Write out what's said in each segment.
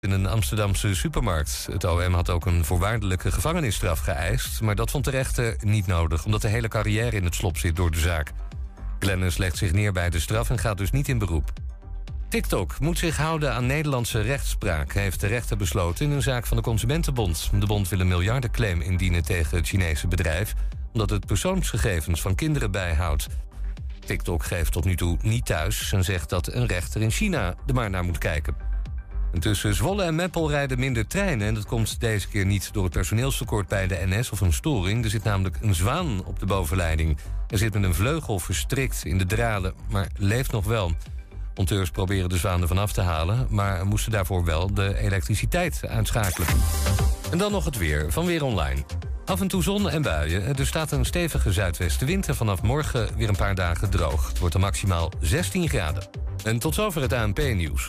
in een Amsterdamse supermarkt. Het OM had ook een voorwaardelijke gevangenisstraf geëist... maar dat vond de rechter niet nodig... omdat de hele carrière in het slop zit door de zaak. Glennis legt zich neer bij de straf en gaat dus niet in beroep. TikTok moet zich houden aan Nederlandse rechtspraak... heeft de rechter besloten in een zaak van de Consumentenbond. De bond wil een miljardenclaim indienen tegen het Chinese bedrijf... omdat het persoonsgegevens van kinderen bijhoudt. TikTok geeft tot nu toe niet thuis en zegt dat een rechter in China er maar naar moet kijken. En tussen Zwolle en Meppel rijden minder treinen. En dat komt deze keer niet door het personeelstekort bij de NS of een storing. Er zit namelijk een zwaan op de bovenleiding. Er zit met een vleugel verstrikt in de draden, maar leeft nog wel. Monteurs proberen de zwaan ervan af te halen... maar moesten daarvoor wel de elektriciteit uitschakelen. En dan nog het weer van Weer Online. Af en toe zon en buien. Er staat een stevige zuidwestenwind en vanaf morgen weer een paar dagen droog. Het wordt er maximaal 16 graden. En tot zover het ANP-nieuws.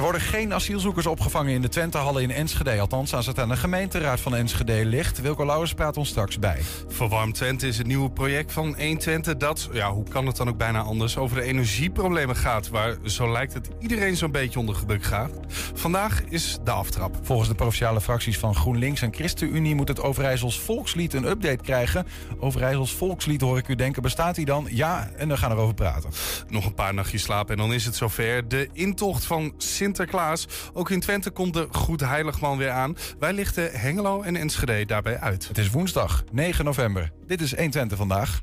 Er worden geen asielzoekers opgevangen in de Twentehallen in Enschede. Althans, als het aan de gemeenteraad van Enschede ligt. Wilco Lauwers praat ons straks bij. Verwarm Twente is het nieuwe project van 1 Twente dat, ja, hoe kan het dan ook bijna anders, over de energieproblemen gaat. Waar, zo lijkt het, iedereen zo'n beetje onder gedrukt gaat. Vandaag is de aftrap. Volgens de provinciale fracties van GroenLinks en ChristenUnie moet het Overijssels Volkslied een update krijgen. Overijssels Volkslied hoor ik u denken, bestaat die dan? Ja, en dan gaan we erover praten. Nog een paar nachtjes slapen en dan is het zover. De intocht van Sinterklaas. Ook in Twente komt de Goed Heiligman weer aan. Wij lichten Hengelo en Enschede daarbij uit. Het is woensdag 9 november. Dit is 1 Twente vandaag.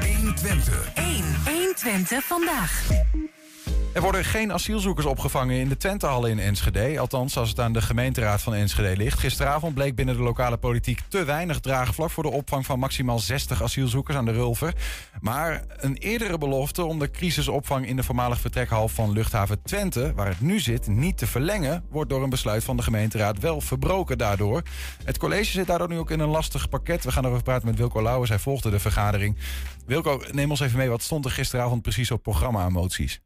1 Twente. 1. 1 Twente vandaag. Er worden geen asielzoekers opgevangen in de Twentehallen in Enschede. Althans, als het aan de gemeenteraad van Enschede ligt. Gisteravond bleek binnen de lokale politiek te weinig draagvlak... voor de opvang van maximaal 60 asielzoekers aan de Rulver. Maar een eerdere belofte om de crisisopvang... in de voormalig vertrekhal van luchthaven Twente, waar het nu zit, niet te verlengen... wordt door een besluit van de gemeenteraad wel verbroken daardoor. Het college zit daardoor nu ook in een lastig pakket. We gaan erover praten met Wilco Lauwers. Hij volgde de vergadering. Wilco, neem ons even mee. Wat stond er gisteravond precies op programma aan moties?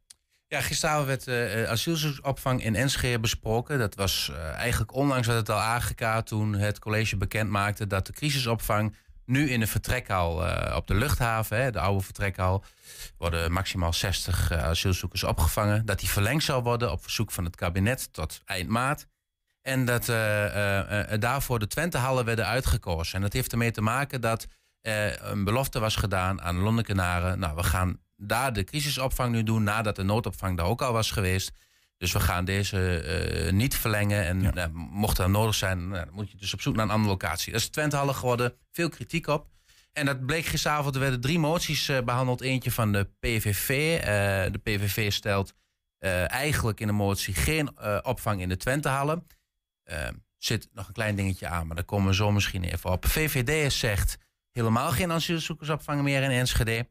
Ja, gisteravond werd uh, asielzoekersopvang in Enschede besproken. Dat was uh, eigenlijk onlangs werd het al aangekaart toen het college bekend maakte dat de crisisopvang nu in de vertrekhal op de luchthaven, hè, de oude vertrekhal, worden maximaal 60 asielzoekers opgevangen. Dat die verlengd zal worden op verzoek van het kabinet tot eind maart. En dat daarvoor de Twentehallen werden uitgekozen. En dat heeft ermee te maken dat een belofte was gedaan aan Londenkenaren. Nou, we gaan daar de crisisopvang nu doen nadat de noodopvang daar ook al was geweest. Dus we gaan deze uh, niet verlengen. En ja. uh, mocht dat nodig zijn, uh, dan moet je dus op zoek naar een andere locatie. Dat is Twentehallen geworden. Veel kritiek op. En dat bleek gisteravond. Er werden drie moties behandeld. Eentje van de PVV. de PVV stelt eigenlijk in de motie geen opvang in de Twentehallen. zit nog een klein dingetje aan, maar daar komen we zo misschien even op. VVD zegt helemaal geen asielzoekersopvang meer in Enschede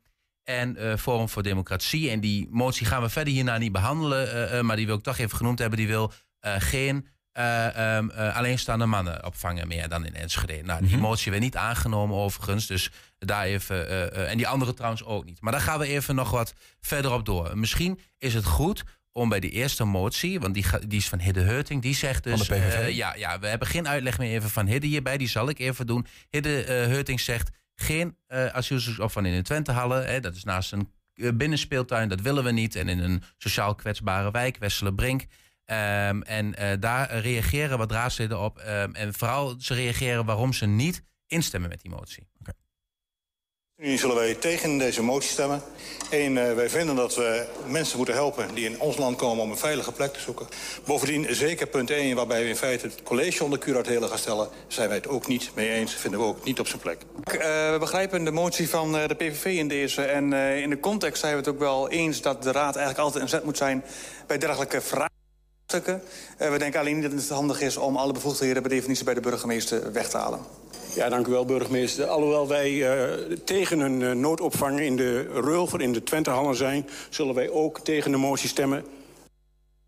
en uh, Forum voor Democratie. En die motie gaan we verder hierna niet behandelen, uh, uh, maar die wil ik toch even genoemd hebben. Die wil geen um, alleenstaande mannen opvangen meer dan in Enschede. Nou, die mm -hmm. motie werd niet aangenomen overigens, dus daar even... en die andere trouwens ook niet. Maar daar gaan we even nog wat verder op door. Misschien is het goed om bij die eerste motie, want die, die is van Hidde Heuting, die zegt dus... ja, ja, we hebben geen uitleg meer even van Hidde hierbij, die zal ik even doen. Hidde Heuting zegt geen uh, asielzoekersopvang in de. Hè, dat is naast een uh, binnenspeeltuin, dat willen we niet. En in een sociaal kwetsbare wijk, Westelenbrink. Um, en uh, daar reageren wat raadsleden op. Um, en vooral ze reageren waarom ze niet instemmen met die motie. Nu zullen wij tegen deze motie stemmen. Eén, uh, wij vinden dat we mensen moeten helpen die in ons land komen om een veilige plek te zoeken. Bovendien, zeker punt 1, waarbij we in feite het college onder curatelen gaan stellen... zijn wij het ook niet mee eens, vinden we ook niet op zijn plek. Uh, we begrijpen de motie van uh, de PVV in deze. En in de context zijn we het ook wel eens dat de raad eigenlijk altijd een zet moet zijn... bij dergelijke vraagstukken. we denken alleen niet dat het handig is om alle bevoegdheden per definitie bij de burgemeester weg te halen. Ja, dank u wel, burgemeester. Alhoewel wij uh, tegen een uh, noodopvang in de Rulver, in de Twentehallen zijn... zullen wij ook tegen de motie stemmen.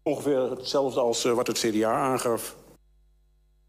Ongeveer hetzelfde als uh, wat het CDA aangaf.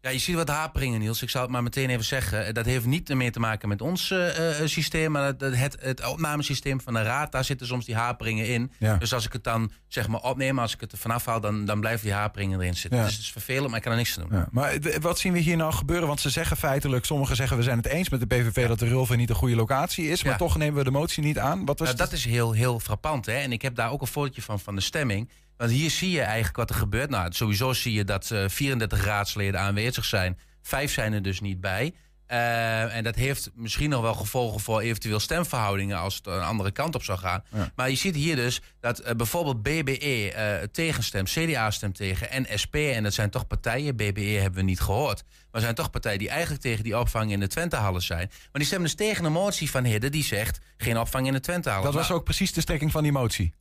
Ja, je ziet wat haperingen, Niels. Ik zou het maar meteen even zeggen. Dat heeft niet meer te maken met ons uh, systeem, maar het, het, het, opnamesysteem van de raad. Daar zitten soms die haperingen in. Ja. Dus als ik het dan zeg maar opneem, als ik het er vanaf haal, dan, dan blijven die haperingen erin zitten. Ja. Dus het is vervelend, maar ik kan er niks aan doen. Ja. Maar wat zien we hier nou gebeuren? Want ze zeggen feitelijk, sommigen zeggen we zijn het eens met de PVV dat de Rulven niet een goede locatie is, maar toch nemen we de motie niet aan. Wat was nou, dat is heel, heel frappant. Hè? En ik heb daar ook een fotootje van van de stemming. Want hier zie je eigenlijk wat er gebeurt. Nou, sowieso zie je dat uh, 34 raadsleden aanwezig zijn. Vijf zijn er dus niet bij. Uh, en dat heeft misschien nog wel gevolgen voor eventueel stemverhoudingen als het een andere kant op zou gaan. Ja. Maar je ziet hier dus dat uh, bijvoorbeeld BBE uh, tegenstemt, CDA stemt tegen en SP. En dat zijn toch partijen, BBE hebben we niet gehoord. Maar zijn toch partijen die eigenlijk tegen die opvang in de Twentehallen zijn. Maar die stemmen dus tegen een motie van Hidde die zegt geen opvang in de Twentehallen. Dat was nou, ook precies de strekking van die motie.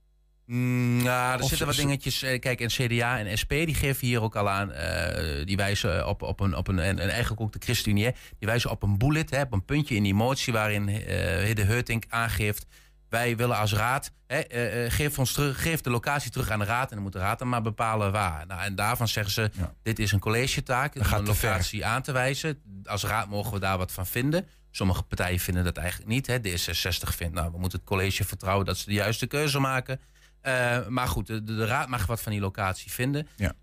Mm, nou, er of zitten wat dingetjes. Kijk, en CDA en SP die geven hier ook al aan. Uh, die wijzen op, op een. Op een en, en eigenlijk ook de ChristenUnie. Die wijzen op een bullet, hè, op een puntje in die motie. waarin uh, Hidde Heutink aangeeft. Wij willen als raad. Hè, uh, geef, ons terug, geef de locatie terug aan de raad. En dan moet de raad dan maar bepalen waar. Nou, en daarvan zeggen ze. Ja. Dit is een collegetaak. Om een locatie ver. aan te wijzen. Als raad mogen we daar wat van vinden. Sommige partijen vinden dat eigenlijk niet. Hè. D66 vindt. Nou, we moeten het college vertrouwen dat ze de juiste keuze maken. Uh, maar goed, de, de, raad mag wat van die locatie vinden. Ja.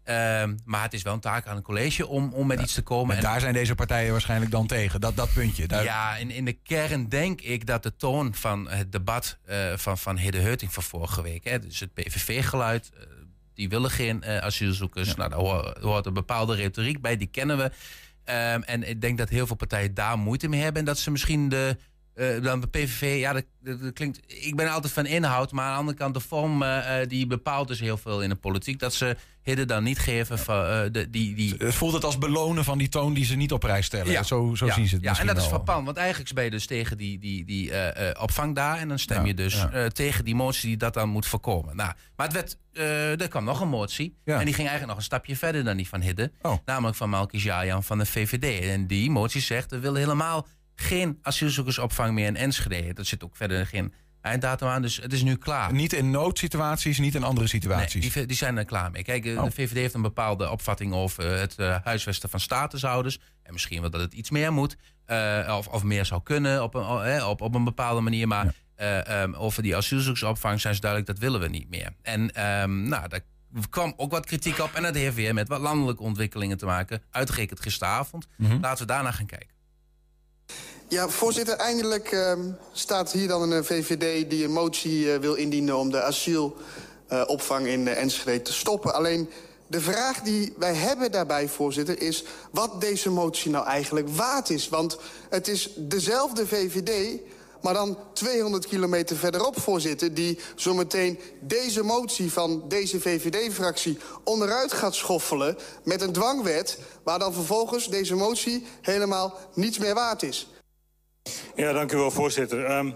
Uh, maar het is wel een taak aan een college om, om met ja. iets te komen. En, en daar zijn deze partijen waarschijnlijk dan tegen, dat, dat puntje. Daar... Ja, in, in de kern denk ik dat de toon van het debat uh, van, van Hidde Heuting van vorige week... Hè, dus het PVV-geluid, die willen geen asielzoekers. Ja. Nou, daar hoort, hoort een bepaalde retoriek bij, die kennen we. Um, en ik denk dat heel veel partijen daar moeite mee hebben... en dat ze misschien de uh, dan de PVV, ja, dat, dat, dat, klinkt. Ik ben altijd van inhoud, maar aan de andere kant, de vorm uh, die bepaalt dus heel veel in de politiek. Dat ze Hidden dan niet geven. Van, uh, de, die, die... Het voelt het als belonen van die toon die ze niet op prijs stellen. Ja. Zo, zo ja. zien ze het. Ja, en dat wel. is frappant, want eigenlijk ben je dus tegen die, die, die opvang daar. En dan stem je dus tegen die motie die dat dan moet voorkomen. Nou, maar het werd. er kwam nog een motie. En die ging eigenlijk nog een stapje verder dan die van Hidden. Oh. Namelijk van Malki Jajan van de VVD. En die motie zegt: we willen helemaal geen asielzoekersopvang meer in Enschede. Dat zit ook verder geen einddatum aan, dus het is nu klaar. Niet in noodsituaties, niet in andere situaties? Nee, die, die, zijn er klaar mee. Kijk, oh. de VVD heeft een bepaalde opvatting over het uh, huisvesten van statushouders. En misschien wel dat het iets meer moet. Uh, of, of meer zou kunnen op een, op, op een bepaalde manier. Maar ja. um, over die asielzoekersopvang zijn ze duidelijk, dat willen we niet meer. En um, nou, daar kwam ook wat kritiek op. En dat heeft weer met wat landelijke ontwikkelingen te maken. Uitgerekend gisteravond. Mhm. Mm -hmm. Laten we daarna gaan kijken. Ja, voorzitter, eindelijk uh, staat hier dan een VVD die een motie uh, wil indienen... om de asielopvang uh, in Enschede te stoppen. Alleen de vraag die wij hebben daarbij, voorzitter, is... wat deze motie nou eigenlijk waard is. Want het is dezelfde VVD, maar dan 200 kilometer verderop, voorzitter... die zometeen deze motie van deze VVD-fractie onderuit gaat schoffelen... met een dwangwet, waar dan vervolgens deze motie helemaal niets meer waard is. Ja, dank u wel, voorzitter. Um,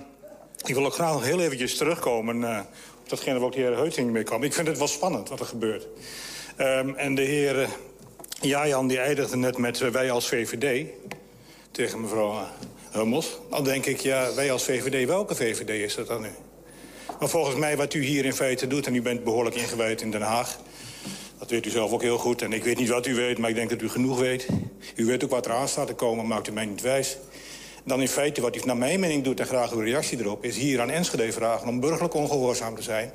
ik wil ook graag nog heel eventjes terugkomen uh, op datgene waar ook de heer Heuting mee kwam. Ik vind het wel spannend wat er gebeurt. Um, en de heer uh, Jajan die eindigde net met uh, wij als VVD tegen mevrouw Hummels. Dan denk ik, ja, wij als VVD, welke VVD is dat dan nu? Maar volgens mij wat u hier in feite doet, en u bent behoorlijk ingewijd in Den Haag... Dat weet u zelf ook heel goed. En ik weet niet wat u weet, maar ik denk dat u genoeg weet. U weet ook wat er aan staat te komen, maakt u mij niet wijs dan in feite wat u naar mijn mening doet... en graag uw reactie erop... is hier aan Enschede vragen om burgerlijk ongehoorzaam te zijn...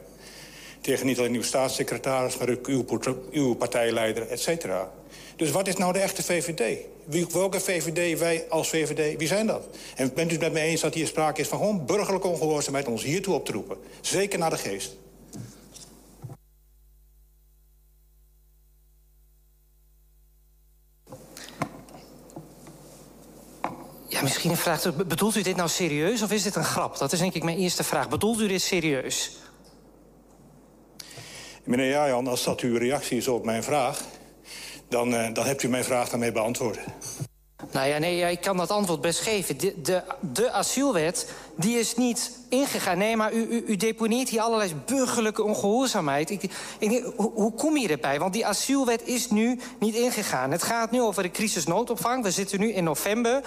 tegen niet alleen uw staatssecretaris, maar ook uw, uw partijleider, et cetera. Dus wat is nou de echte VVD? Wie, welke VVD, wij als VVD, wie zijn dat? En bent u het met mij eens dat hier sprake is van gewoon burgerlijke ongehoorzaamheid... ons hiertoe op te roepen? Zeker naar de geest. Ja, misschien een vraag. Bedoelt u dit nou serieus of is dit een grap? Dat is denk ik mijn eerste vraag. Bedoelt u dit serieus? Meneer Jajan, als dat uw reactie is op mijn vraag... dan, uh, dan hebt u mijn vraag daarmee beantwoord. Nou ja, nee, ik kan dat antwoord best geven. De, de, de asielwet, die is niet ingegaan. Nee, maar u, u, u deponeert hier allerlei burgerlijke ongehoorzaamheid. Ik, ik, hoe, hoe kom je erbij? Want die asielwet is nu niet ingegaan. Het gaat nu over de crisisnoodopvang. We zitten nu in november.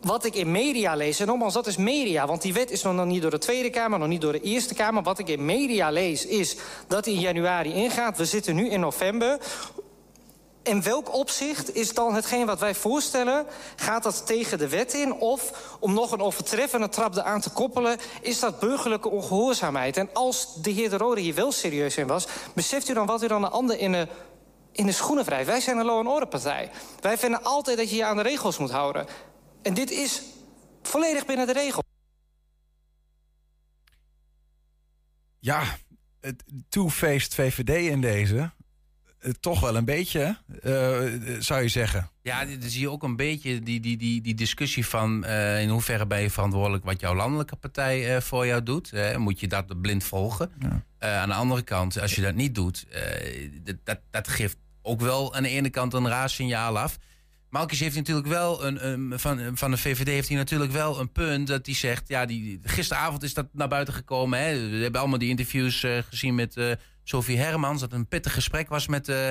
Wat ik in media lees, en nogmaals, dat is media... want die wet is nog niet door de Tweede Kamer, nog niet door de Eerste Kamer. Wat ik in media lees, is dat die in januari ingaat. We zitten nu in november. In welk opzicht is dan hetgeen wat wij voorstellen... gaat dat tegen de wet in? Of, om nog een overtreffende trap aan te koppelen... is dat burgerlijke ongehoorzaamheid? En als de heer De Rode hier wel serieus in was... beseft u dan wat u dan de ander in de, in de schoenen wrijft? Wij zijn een law and order partij. Wij vinden altijd dat je je aan de regels moet houden. En dit is volledig binnen de regels. Ja, two-faced VVD in deze. Eh, toch wel een beetje, uh, zou je zeggen. Ja, dan zie je ook een beetje die, die, die, die discussie van uh, in hoeverre ben je verantwoordelijk wat jouw landelijke partij voor jou doet. moet je dat blind volgen? Ja. aan de andere kant, als je dat niet doet, dat, dat geeft ook wel aan de ene kant een raar signaal af. Malkis heeft natuurlijk wel een, een, van, van de VVD heeft hij natuurlijk wel een punt dat hij zegt, ja, die, gisteravond is dat naar buiten gekomen. Hè? We hebben allemaal die interviews gezien met Sophie Hermans. Dat een pittig gesprek was met, uh,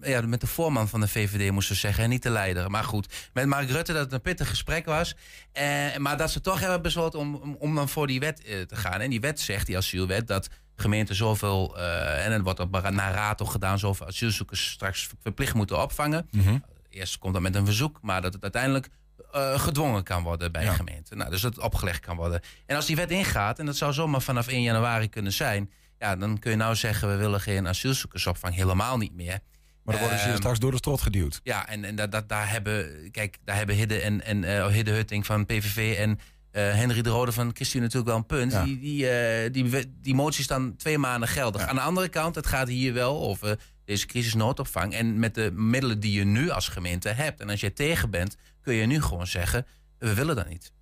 ja, met de voorman van de VVD, moesten we zeggen. En niet de leider. Maar goed, met Mark Rutte dat het een pittig gesprek was. Uh, maar dat ze toch hebben besloten om, om, om dan voor die wet uh, te gaan. En die wet zegt, die asielwet, dat gemeenten zoveel... en het wordt op naar raad toch gedaan... zoveel asielzoekers straks verplicht moeten opvangen. Mm -hmm. Eerst komt dat met een verzoek, maar dat het uiteindelijk... Uh, gedwongen kan worden bij ja. gemeenten. Nou, dus dat het opgelegd kan worden. En als die wet ingaat, en dat zou zomaar vanaf 1 januari kunnen zijn... Ja, dan kun je nou zeggen, we willen geen asielzoekersopvang helemaal niet meer. Maar dan worden ze um, straks door de strot geduwd. Ja, en, en dat, dat, daar hebben, kijk, daar hebben Hidde en, en uh, Hidde Hutting van PVV en uh, Henry de Rode van Christine natuurlijk wel een punt. Ja. Die, die, uh, die, die motie is dan twee maanden geldig. Ja. Aan de andere kant, het gaat hier wel over deze crisisnoodopvang. En met de middelen die je nu als gemeente hebt. En als je tegen bent, kun je nu gewoon zeggen, we willen dat niet.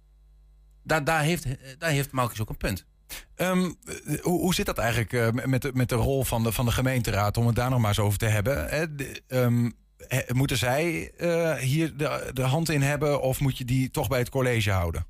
Daar, daar heeft, daar heeft Malkis ook een punt. Um, hoe, zit dat eigenlijk uh, met, de, met de rol van de, van de gemeenteraad, om het daar nog maar eens over te hebben? Hè? He, moeten zij uh, hier de, de hand in hebben of moet je die toch bij het college houden?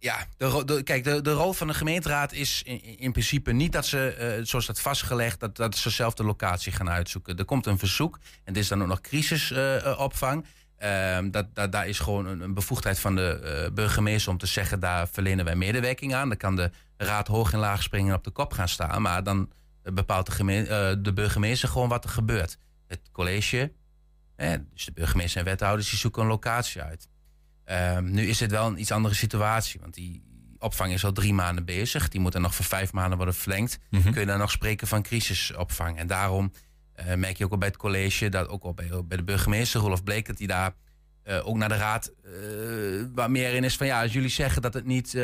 Ja, de, kijk, de, rol van de gemeenteraad is in, in principe niet dat ze, uh, zoals dat vastgelegd, dat, dat ze zelf de locatie gaan uitzoeken. Er komt een verzoek en dit is dan ook nog crisisopvang. Um, dat, dat, daar is gewoon een, een bevoegdheid van de uh, burgemeester om te zeggen... daar verlenen wij medewerking aan. Dan kan de raad hoog en laag springen en op de kop gaan staan. Maar dan bepaalt de, gemeen, uh, de burgemeester gewoon wat er gebeurt. Het college, eh, dus de burgemeester en wethouders, die zoeken een locatie uit. Um, nu is het wel een iets andere situatie. Want die opvang is al drie maanden bezig. Die moet dan nog voor vijf maanden worden verlengd. Mm -hmm. Kun je dan nog spreken van crisisopvang. En daarom uh, merk je ook al bij het college, dat ook al bij, bij de burgemeester Rolf Bleek, dat hij daar uh, ook naar de raad uh, waar meer in is van ja, als jullie zeggen dat het niet,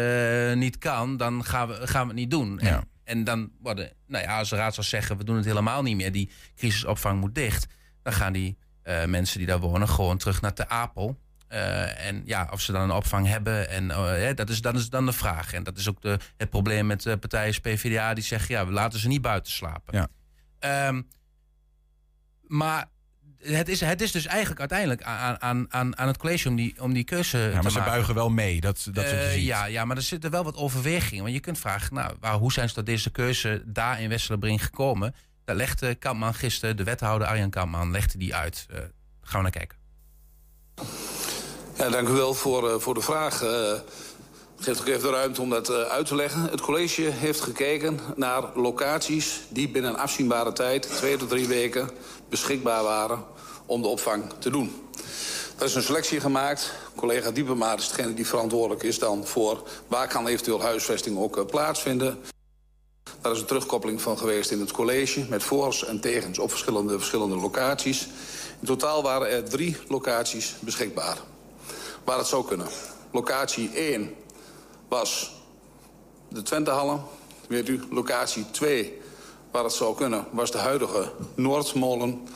niet kan, dan gaan we, gaan we het niet doen. Ja. En, en, dan worden, nou ja, als de raad zou zeggen, we doen het helemaal niet meer, die crisisopvang moet dicht, dan gaan die mensen die daar wonen gewoon terug naar de Apel. en ja, of ze dan een opvang hebben, en, dat, is, dat is dan de vraag. En dat is ook de, het probleem met partijen als PvdA, die zeggen ja, we laten ze niet buiten slapen. Ja. Um, maar het is, het is dus eigenlijk uiteindelijk aan, aan, aan, aan het college om die, om die keuze ja, maar te ze maken. buigen wel mee, dat, dat uh, ja, ja, maar er zitten wel wat overwegingen. Want je kunt vragen, nou, waar, hoe zijn ze tot deze keuze daar in Westerbrink gekomen? Daar legde Kampman gisteren, de wethouder Arjan Kampman, legde die uit. Uh, gaan we naar kijken. Ja, dank u wel voor, uh, voor de vraag. Geeft ook even de ruimte om dat uh, uit te leggen. Het college heeft gekeken naar locaties die binnen een afzienbare tijd, twee tot drie weken, beschikbaar waren om de opvang te doen. Er is een selectie gemaakt. Collega Diepema is degene die verantwoordelijk is dan voor... waar kan eventueel huisvesting ook uh, plaatsvinden. Daar is een terugkoppeling van geweest in het college... met voor's en tegens op verschillende, verschillende locaties. In totaal waren er drie locaties beschikbaar. Waar het zou kunnen. Locatie 1 was de Twentehallen. Weet u, locatie 2 waar het zou kunnen, was de huidige Noordmolen.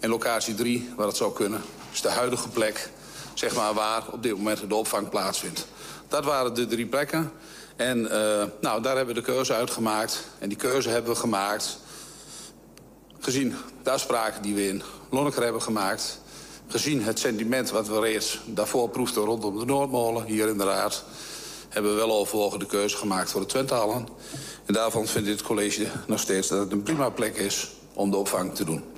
En locatie 3, waar het zou kunnen, is de huidige plek... zeg maar, waar op dit moment de opvang plaatsvindt. Dat waren de drie plekken. En uh, nou, daar hebben we de keuze uitgemaakt. En die keuze hebben we gemaakt... gezien de afspraken die we in Lonneker hebben gemaakt... Gezien het sentiment wat we reeds daarvoor proefden rondom de Noordmolen... hier in de Raad, hebben we wel overwogen de keuze gemaakt voor de Twentehallen. En daarvan vindt dit college nog steeds dat het een prima plek is om de opvang te doen.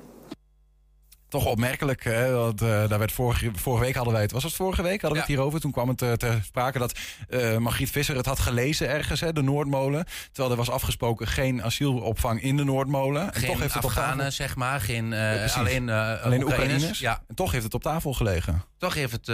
Toch opmerkelijk, hè? want eh, daar werd vorige, vorige week hadden wij het. Was het vorige week? Hadden we het hierover? Toen kwam het uh, ter sprake dat uh, Margriet Visser het had gelezen ergens, hè, de Noordmolen. Terwijl er was afgesproken geen asielopvang in de Noordmolen. Geen en toch heeft het Afghanen, op tafel... zeg maar. Geen, Ja, alleen alleen Oekraïners. Ja. En toch heeft het op tafel gelegen. Toch heeft het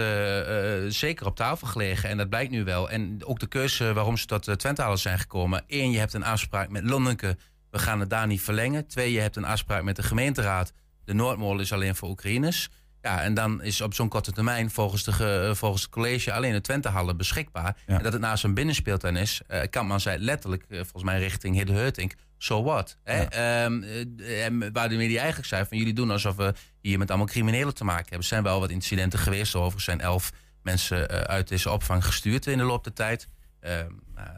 zeker op tafel gelegen. En dat blijkt nu wel. En ook de keuze waarom ze tot Twente zijn gekomen. Eén, je hebt een afspraak met Lonneke. We gaan het daar niet verlengen. Twee, je hebt een afspraak met de gemeenteraad. De Noordmolen is alleen voor Oekraïners. Ja, en dan is op zo'n korte termijn volgens, de, ge, volgens het college alleen de Twentehallen beschikbaar. Ja. En dat het naast een binnenspeeltuin is. Uh, Kampman zei letterlijk, uh, volgens mij richting Hidde Heutink, so what? Hè? Ja. Um, uh, en waar de media eigenlijk zei van jullie doen alsof we hier met allemaal criminelen te maken hebben. Er zijn wel wat incidenten geweest. Overigens zijn elf mensen uit deze opvang gestuurd in de loop der tijd. Uh,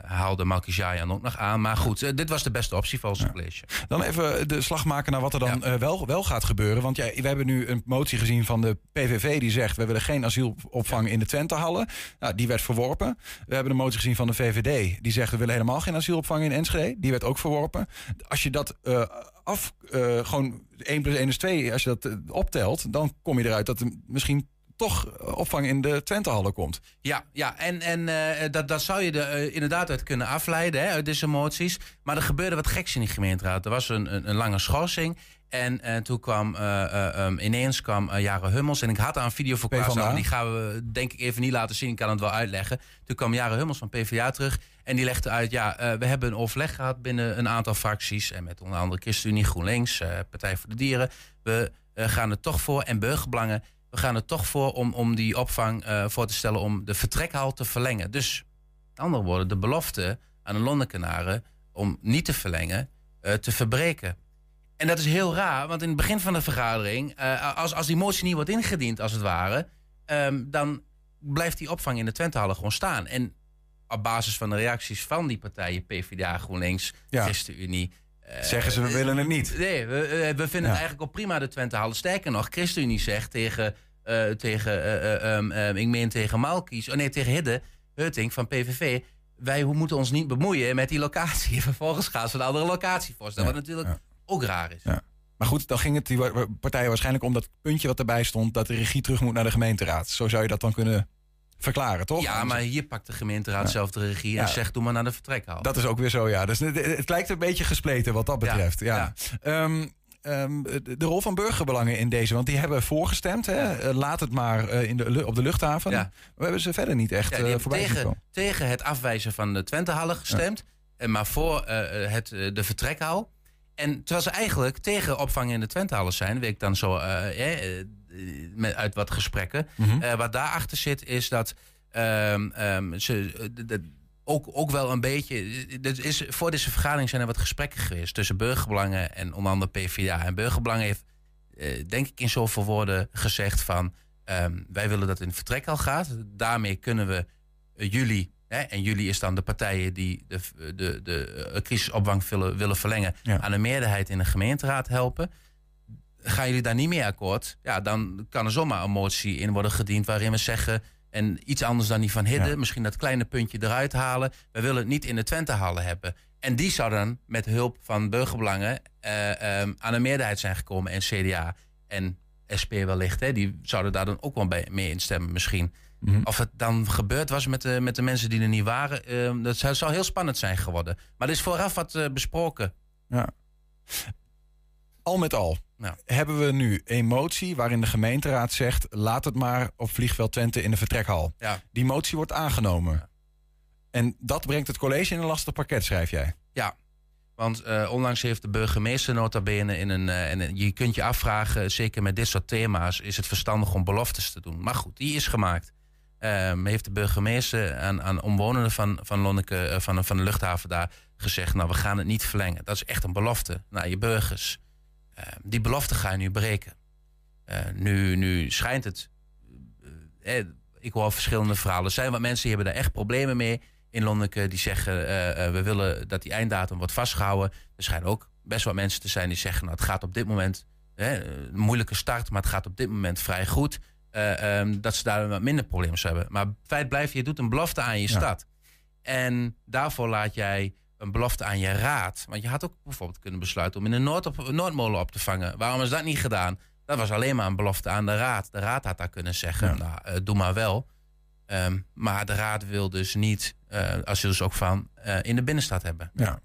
haalde Malkijayan ook nog aan. Maar goed, uh, dit was de beste optie volgens het college. Dan even de slag maken naar wat er dan wel, wel gaat gebeuren. Want ja, we hebben nu een motie gezien van de PVV die zegt... we willen geen asielopvang in de Twentehallen. Nou, die werd verworpen. We hebben een motie gezien van de VVD die zegt... we willen helemaal geen asielopvang in Enschede. Die werd ook verworpen. Als je dat uh, af, gewoon 1 plus 1 is 2, als je dat optelt... dan kom je eruit dat er misschien toch opvang in de Twentehallen komt. Ja, ja en, en uh, dat, dat zou je er uh, inderdaad uit kunnen afleiden, hè, uit deze moties. Maar er gebeurde wat geks in die gemeenteraad. Er was een, een, een lange schorsing. En uh, toen kwam um, ineens kwam Jaren Hummels. En ik had daar een video voor klaarstaan. Die gaan we denk ik even niet laten zien. Ik kan het wel uitleggen. Toen kwam Jaren Hummels van PvdA terug. En die legde uit, ja, we hebben een overleg gehad binnen een aantal fracties. En met onder andere ChristenUnie, GroenLinks, Partij voor de Dieren. We gaan er toch voor. En burgerbelangen we gaan er toch voor om, om die opvang uh, voor te stellen om de vertrekhal te verlengen. Dus, met andere woorden, de belofte aan de Londenkenaren om niet te verlengen, uh, te verbreken. En dat is heel raar, want in het begin van de vergadering, uh, als, als die motie niet wordt ingediend, als het ware, um, dan blijft die opvang in de Twentehallen gewoon staan. En op basis van de reacties van die partijen, PvdA, GroenLinks, Ja. ChristenUnie, Zeggen ze, we willen het niet. Nee, we, eh, we vinden het eigenlijk ook prima de Twente halen. Sterker nog, ChristenUnie zegt tegen, eh, tegen eh, eh, um, um, ik meen tegen Malkies, oh nee, tegen Hidde, Hutting van PVV. Wij moeten ons niet bemoeien met die locatie. En vervolgens gaan ze een andere locatie voorstellen. Ja, Wat natuurlijk ook raar is. Ja. Maar goed, dan ging het die partijen waarschijnlijk om dat puntje wat erbij stond... dat de regie terug moet naar de gemeenteraad. Zo zou je dat dan kunnen verklaren, toch? Ja, maar hier pakt de gemeenteraad Ja. zelf de regie Ja. en zegt doe maar naar de vertrekhal. Dat is ook weer zo, ja. Dus het, het lijkt een beetje gespleten wat dat betreft. Ja. Ehm, ehm, de de rol van burgerbelangen in deze, want die hebben voorgestemd. Hè? Eh, Laat het maar eh, in de, op de luchthaven. Ja. We hebben ze verder niet echt Ja, hebben voorbij tegen, tegen het afwijzen van de Twentehallen gestemd. Maar voor het, de vertrekhal. En terwijl ze eigenlijk tegen opvang in de Twentehallen zijn, weet ik dan zo met, uit wat gesprekken. Mhm. Eh, wat daarachter zit, is dat ehm, ehm, ze eh, de- de- ook, ook wel een beetje. eh, is, voor deze vergadering zijn er wat gesprekken geweest tussen burgerbelangen en onder andere PvdA. En burgerbelangen heeft, eh, denk ik, in zoveel woorden gezegd van. ehm, wij willen dat het in het vertrek al gaat. Daarmee kunnen we eh, jullie, hè, en jullie is dan de partijen die de, de, de eh, crisisopvang willen, willen verlengen, Ja. aan een meerderheid in de gemeenteraad helpen. Gaan jullie daar niet mee akkoord? Ja, dan kan er zomaar een motie in worden gediend waarin we zeggen. En iets anders dan die van Hidde, Ja. misschien dat kleine puntje eruit halen. We willen het niet in de Twentehallen hebben. En die zou dan met hulp van burgerbelangen eh, ehm, aan een meerderheid zijn gekomen. En CDA en SP wellicht. Hè, die zouden daar dan ook wel bij, mee instemmen misschien. Mhm. Of het dan gebeurd was met de, met de mensen die er niet waren. ehm, dat zou, zou heel spannend zijn geworden. Maar er is vooraf wat eh, besproken. Ja. Al met al Nou. hebben we nu een motie waarin de gemeenteraad zegt... laat het maar op vliegveld Twente in de vertrekhal. Ja. Die motie wordt aangenomen. En dat brengt het college in een lastig pakket, schrijf jij. Ja, want eh, onlangs heeft de burgemeester nota bene in een... eh, en je kunt je afvragen, zeker met dit soort thema's... is het verstandig om beloftes te doen. Maar goed, die is gemaakt. Ehm, heeft de burgemeester aan, aan omwonenden van, van Lonneke... eh, van, van de luchthaven daar gezegd... nou, we gaan het niet verlengen. Dat is echt een belofte naar je burgers. Ehm, die belofte ga je nu breken. Eh, nu, nu schijnt het... eh, eh, ik hoor verschillende verhalen. Er zijn wat mensen die hebben daar echt problemen mee in Lonneke. Die zeggen, eh, we willen dat die einddatum wordt vastgehouden. Er schijnen ook best wel mensen te zijn die zeggen... nou, het gaat op dit moment hè, een moeilijke start, maar het gaat op dit moment vrij goed. eh, ehm, dat ze daar wat minder problemen hebben. Maar feit blijft, je doet een belofte aan je Ja. stad. En daarvoor laat jij een belofte aan je raad. Want je had ook bijvoorbeeld kunnen besluiten om in een Noord op, Noordmolen op te vangen. Waarom is dat niet gedaan? Dat was alleen maar een belofte aan de raad. De raad had daar kunnen zeggen, nou, eh, doe maar wel. Ehm, maar de raad wil dus niet uh, asielzoekvang uh, in de binnenstad hebben. Ja.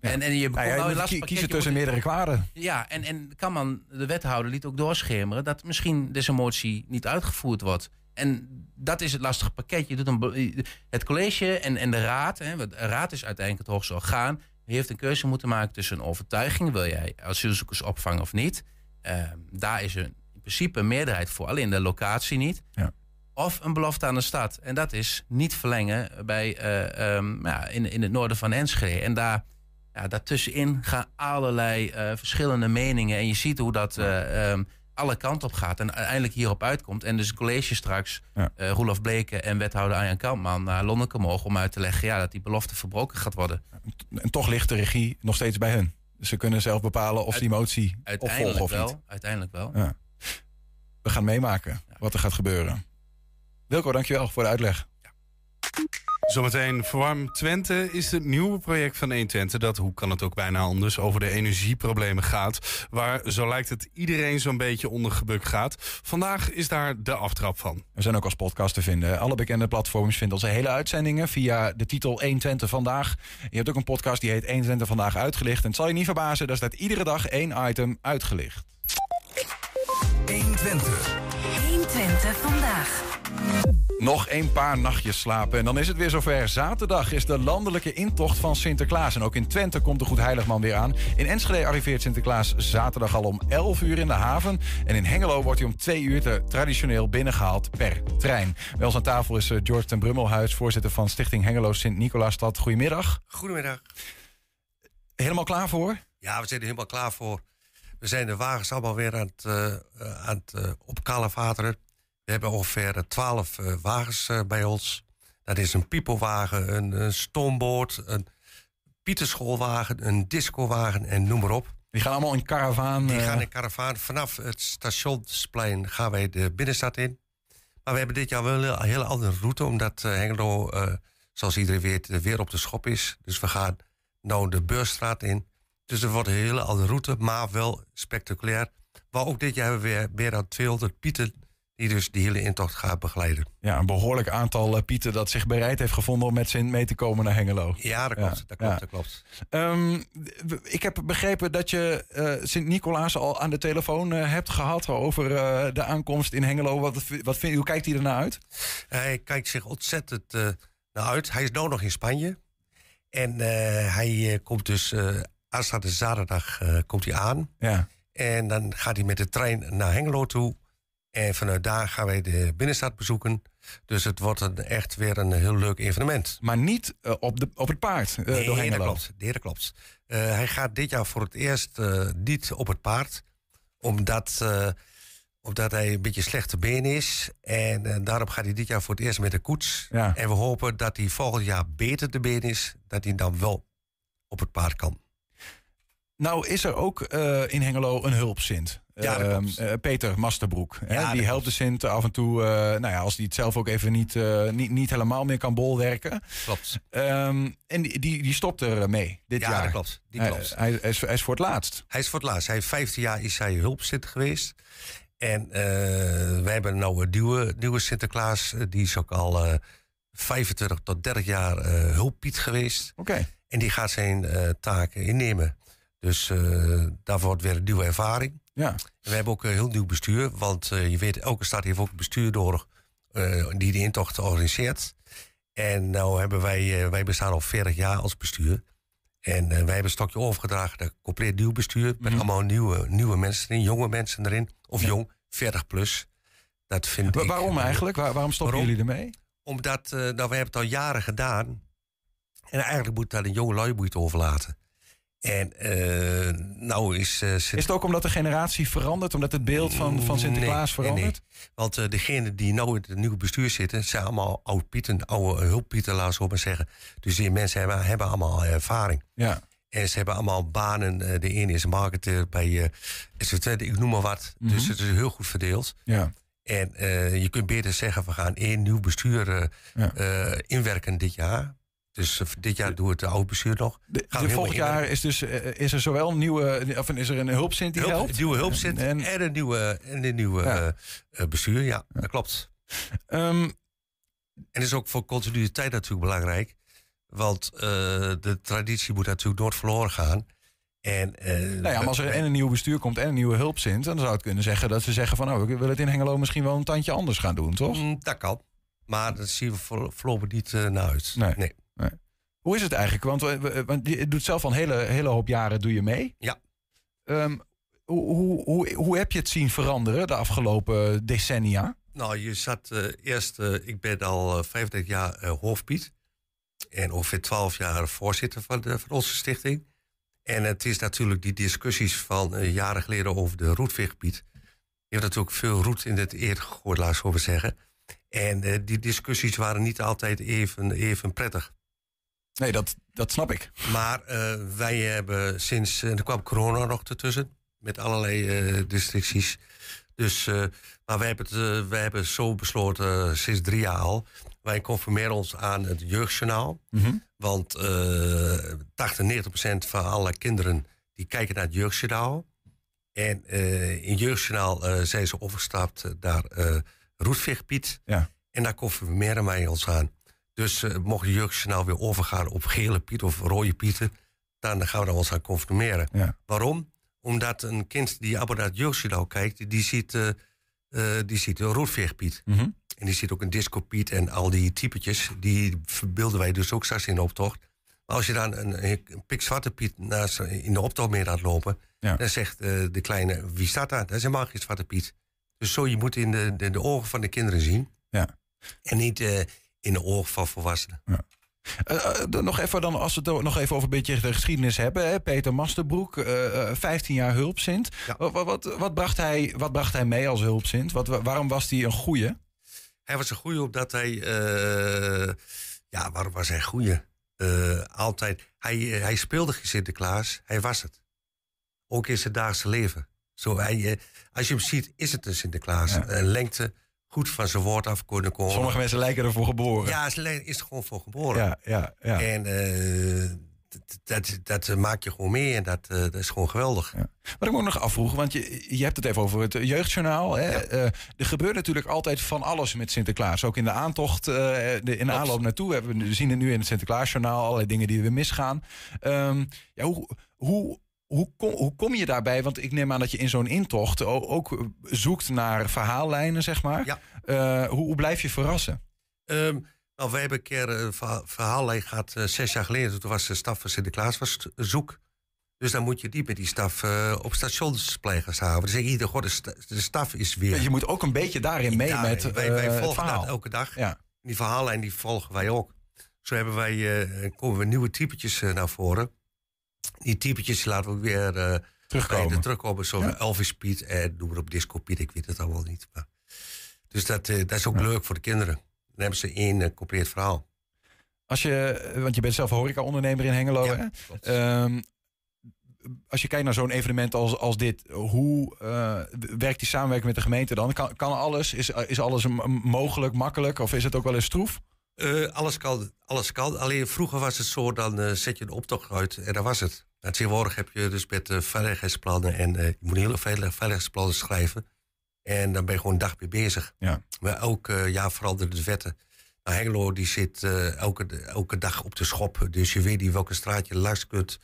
En, en je Nou ja, je moet kie- kiezen tussen meerdere kwaden. Ja, en, en Kamman, de wethouder, liet ook doorschemeren... dat misschien deze motie niet uitgevoerd wordt. En dat is het lastige pakket. Je doet een, het college en, en de raad... Hè, want de raad is uiteindelijk het hoogste orgaan... die heeft een keuze moeten maken tussen een overtuiging... wil jij asielzoekers opvangen of niet? Uh, daar is een, in principe een meerderheid voor. Alleen de locatie niet. Ja. Of een belofte aan de stad. En dat is niet verlengen bij, uh, um, ja, in, in het noorden van Enschede. En daar, ja, daartussenin gaan allerlei uh, verschillende meningen. En je ziet hoe dat uh, um, alle kanten op gaat. En uiteindelijk hierop uitkomt. En dus het college straks, ja. Roelof Bleken en wethouder Arjan Kampman... naar Londen mogen om uit te leggen ja, dat die belofte verbroken gaat worden. En toch ligt de regie nog steeds bij hun. Dus ze kunnen zelf bepalen of die motie opvolgen of wel, niet. Uiteindelijk wel. Ja. We gaan meemaken wat er gaat gebeuren. Wilco, dankjewel voor de uitleg. Zometeen Verwarm Twente is het nieuwe project van 1 Twente... dat, hoe kan het ook bijna anders, over de energieproblemen gaat... waar, zo lijkt het, iedereen zo'n beetje onder gebuk gaat. Vandaag is daar de aftrap van. We zijn ook als podcast te vinden. Alle bekende platforms vinden onze hele uitzendingen... via de titel 1 Twente Vandaag. Je hebt ook een podcast die heet 1 Twente Vandaag Uitgelicht. En het zal je niet verbazen, daar staat iedere dag één item uitgelicht. 1 Twente. 1 Twente Vandaag. Nog een paar nachtjes slapen en dan is het weer zover. Zaterdag is de landelijke intocht van Sinterklaas. En ook in Twente komt de Goed Heiligman weer aan. In Enschede arriveert Sinterklaas zaterdag al om 11 uur in de haven. En in Hengelo wordt hij om 2 uur te traditioneel binnengehaald per trein. Bij ons aan tafel is eh, George ten Brummelhuis, voorzitter van Stichting Hengelo Sint-Nicolaasstad. Goedemiddag. Goedemiddag. Helemaal klaar voor? Ja, we zijn er helemaal klaar voor. We zijn de wagens allemaal weer aan het, uh, aan het uh, opkalevateren. We hebben ongeveer twaalf uh, wagens uh, bij ons. Dat is een piepelwagen, een, een stoomboot, een pieterschoolwagen, een discowagen en noem maar op. Die gaan allemaal in karavaan? Die gaan in karavaan. Vanaf het stationsplein gaan wij de binnenstad in. Maar we hebben dit jaar wel een hele andere route, omdat Hengelo, zoals iedereen weet, weer op de schop is. Dus we gaan nou de Beurstraat in. Dus er wordt een hele andere route, maar wel spectaculair. Maar ook dit jaar hebben we weer meer dan 200 pieten die dus die hele intocht gaat begeleiden. Ja, een behoorlijk aantal uh, Pieten dat zich bereid heeft gevonden om met Sint mee te komen naar Hengelo. Ja, dat klopt. Ja, dat klopt, ja. dat klopt. Um, ik heb begrepen dat je uh, Sint-Nicolaas al aan de telefoon uh, hebt gehad over de aankomst in Hengelo. Wat, wat vind, hoe kijkt hij ernaar uit? Hij kijkt zich ontzettend naar uit. Hij is nu nog in Spanje. En hij komt dus aanstaande zaterdag komt hij aan. Ja. En dan gaat hij met de trein naar Hengelo toe. En vanuit daar gaan wij de binnenstad bezoeken. Dus het wordt een, echt weer een heel leuk evenement. Maar niet uh, op, de, op het paard uh, nee, door Hengelo? Dat klopt, nee, dat klopt. Uh, hij gaat dit jaar voor het eerst niet op het paard. Omdat, omdat hij een beetje slechte been is. En daarom gaat hij dit jaar voor het eerst met de koets. Ja. En we hopen dat hij volgend jaar beter te been is. Dat hij dan wel op het paard kan. Nou is er ook uh, in Hengelo een hulpzint. Ja, uh, Peter Masterbroek. Hè? Ja, die helpt de Sint af en toe, uh, nou ja, als hij het zelf ook even niet, niet, niet helemaal meer kan bolwerken. Klopt. Um, en die, die stopt er mee dit ja, jaar. dat klopt. Die klopt. Hij, hij, is, hij, is, voor het laatst. Hij is voor het laatst. Hij heeft 15 jaar is hij hulpzint geweest. En wij hebben nou een nieuwe, nieuwe Sinterklaas. Die is ook al 25 tot 30 jaar hulppiet geweest. Oké. Okay. En die gaat zijn taken innemen. Dus uh, daar wordt weer een nieuwe ervaring. Ja. En we hebben ook een heel nieuw bestuur. Want uh, je weet, elke stad heeft ook een bestuur door uh, die de intocht organiseert. En nou hebben wij, wij bestaan al 40 jaar als bestuur. En wij hebben een stokje overgedragen naar een compleet nieuw bestuur. Met mm -hmm. allemaal nieuwe, nieuwe mensen erin, jonge mensen erin. Of ja. jong, 40 plus. Dat vind Wa ik, waarom eigenlijk? Waar, waarom stoppen waarom? jullie ermee? Omdat, nou we hebben het al jaren gedaan. En eigenlijk moet dat een jonge lui moet overlaten. En uh, nou is... Uh, Sint... Is het ook omdat de generatie verandert? Omdat het beeld van, van Sinterklaas nee, verandert? Nee. Want uh, degenen die nou in het nieuwe bestuur zitten... zijn allemaal oud-pieten, oude hulppieten, laat zo maar zeggen. Dus die mensen hebben, hebben allemaal ervaring. Ja. En ze hebben allemaal banen. Eh, de ene is marketer bij eh SV Twente, ik noem maar wat. Mhm. Dus het is heel goed verdeeld. Ja. En eh, je kunt beter zeggen, we gaan één nieuw bestuur eh, Ja. eh, inwerken dit jaar. Dus eh, dit jaar doen we het de oud bestuur nog. De, volgend jaar is, dus, eh, is er zowel een nieuwe, of is er een hulpzint die Hulp- helpt? nieuwe hulpzit En, en, een nieuwe, en een nieuwe Ja. eh, eh, bestuur. Ja, dat klopt. Ehm, en dat is ook voor continuïteit natuurlijk belangrijk. Want eh, de traditie moet natuurlijk nooit verloren gaan. En, eh, nou ja, maar als er en een nieuw bestuur komt en een nieuwe hulpzint... dan zou het kunnen zeggen dat ze zeggen van... oh, we willen het in Hengelo misschien wel een tandje anders gaan doen, toch? Mm, dat kan. Maar dat zien we voor- voorlopig niet eh, naar uit. Nee. nee. Hoe is het eigenlijk? Want, we- we- want je doet zelf al een hele, hele hoop jaren doe je mee. Ja. Ehm, hoe, hoe, hoe, hoe heb je het zien veranderen de afgelopen decennia? Nou, je zat eh, eerst, eh, ik ben al eh, 35 jaar eh, hoofdpiet. En ongeveer 12 jaar voorzitter van, de, van onze stichting. En het is natuurlijk die discussies van eh, jaren geleden over de roetveegpiet. Je hebt natuurlijk veel roet in het eer gegooid, laat ik zo maar zeggen. En eh, die discussies waren niet altijd even, even prettig. Nee, dat, dat snap ik. Maar eh, wij hebben sinds, er kwam corona nog ertussen, met allerlei eh restricties. Dus, eh, maar wij hebben, het, wij hebben zo besloten sinds drie jaar al. Wij conformeren ons aan het jeugdjournaal. Mhm. Want eh 80, 90 procent van alle kinderen die kijken naar het jeugdjournaal. En in het jeugdjournaal zijn ze overgestapt naar eh roetveegpiet. Ja. En daar conformeren wij ons aan. Dus eh, mocht de jeugdjournaal weer overgaan op gele piet of rode pieten... dan gaan we er ons aan conformeren. Ja. Waarom? Omdat een kind die abonneert naar het jeugdjournaal kijkt... die ziet, eh eh, die ziet een roetveegpiet. Mhm. En die ziet ook een discopiet en al die typetjes. Die verbeelden wij dus ook straks in de optocht. Maar als je dan een, een pikzwarte piet naast, in de optocht mee laat lopen... Ja. dan zegt de kleine, wie staat daar? Dat is helemaal geen zwarte piet. Dus zo, je moet in de, de, de ogen van de kinderen zien. Ja. En niet in de ogen van volwassenen. Eh, eh, dan nog even, dan, als we het nog even over een beetje de geschiedenis hebben. Hè? Peter Masterbroek, eh, eh, 15 jaar hulpzint. Wat, wat, wat, wat bracht hij, wat bracht hij mee als hulpzint? Wat, wa- waarom was hij een goeie? Hij was een goeie omdat hij... eh, ja, waarom was hij een goeie? Eh, altijd. Hij, eh, hij speelde geen Sinterklaas, hij was het. Ook in zijn dagelijkse leven. Zo, hij, eh, als je hem ziet, is het een Sinterklaas. Een lengte, goed van zijn woord af kunnen komen. Sommige mensen lijken ervoor geboren. Ja, ze is er gewoon voor geboren. Ja, ja, ja. En eh, dat, dat, maak je gewoon mee en dat, eh, dat is gewoon geweldig. Wat ik me ook nog afvroeg, want je, je hebt het even over het jeugdjournaal. Hè? Eh, er gebeurt natuurlijk altijd van alles met Sinterklaas. Ook in de aantocht, de, in de aanloop naartoe. We, we zien het nu in het Sinterklaasjournaal, allerlei dingen die weer misgaan. Ehm, ja, hoe, hoe, hoe, kom, hoe kom je daarbij? Want ik neem aan dat je in zo'n intocht ook zoekt naar verhaallijnen, zeg maar. Eh, hoe, hoe blijf je verrassen? Ehm, nou, wij hebben een keer een verha- verhaallijn gehad eh, zes jaar geleden. Toen was de staf van Sinterklaas was zoek. Dus dan moet je die met die staf eh, op stationsplein gaan zeg je ieder, god, de, sta- de staf is weer. Je moet ook een beetje daarin mee met wij, eh, wij volgen dat elke dag. Ja. Die verhaallijn die volgen wij ook. Zo hebben wij, eh, komen we nieuwe typetjes eh, naar voren. Die typetjes laten we ook weer eh, Terugkomen. terugkomen. Zoals Elvis Piet en noem maar op Disco Piet. Ik weet het allemaal niet. Maar. Dus dat, eh, dat is ook leuk voor de kinderen. Dan hebben ze één compleet verhaal. Als je, want je bent zelf horeca-ondernemer in Hengelo. hè? Ehm, als je kijkt naar zo'n evenement als, als dit, hoe werkt die samenwerking met de gemeente dan? Kan, kan alles? Is, is alles mogelijk, makkelijk? Of is het ook wel eens stroef? Eh, alles, kan, alles kan. Alleen vroeger was het zo, dan eh, zet je een optocht uit en dat was het. En tegenwoordig heb je dus met eh, veiligheidsplannen en je moet hele veilig, veiligheidsplannen schrijven. En dan ben je gewoon een dag mee bezig. Ja. Maar elk jaar veranderen de wetten. Nou, Hengelo die zit elke, elke dag op de schop. Dus je weet niet welke straat je langs kunt.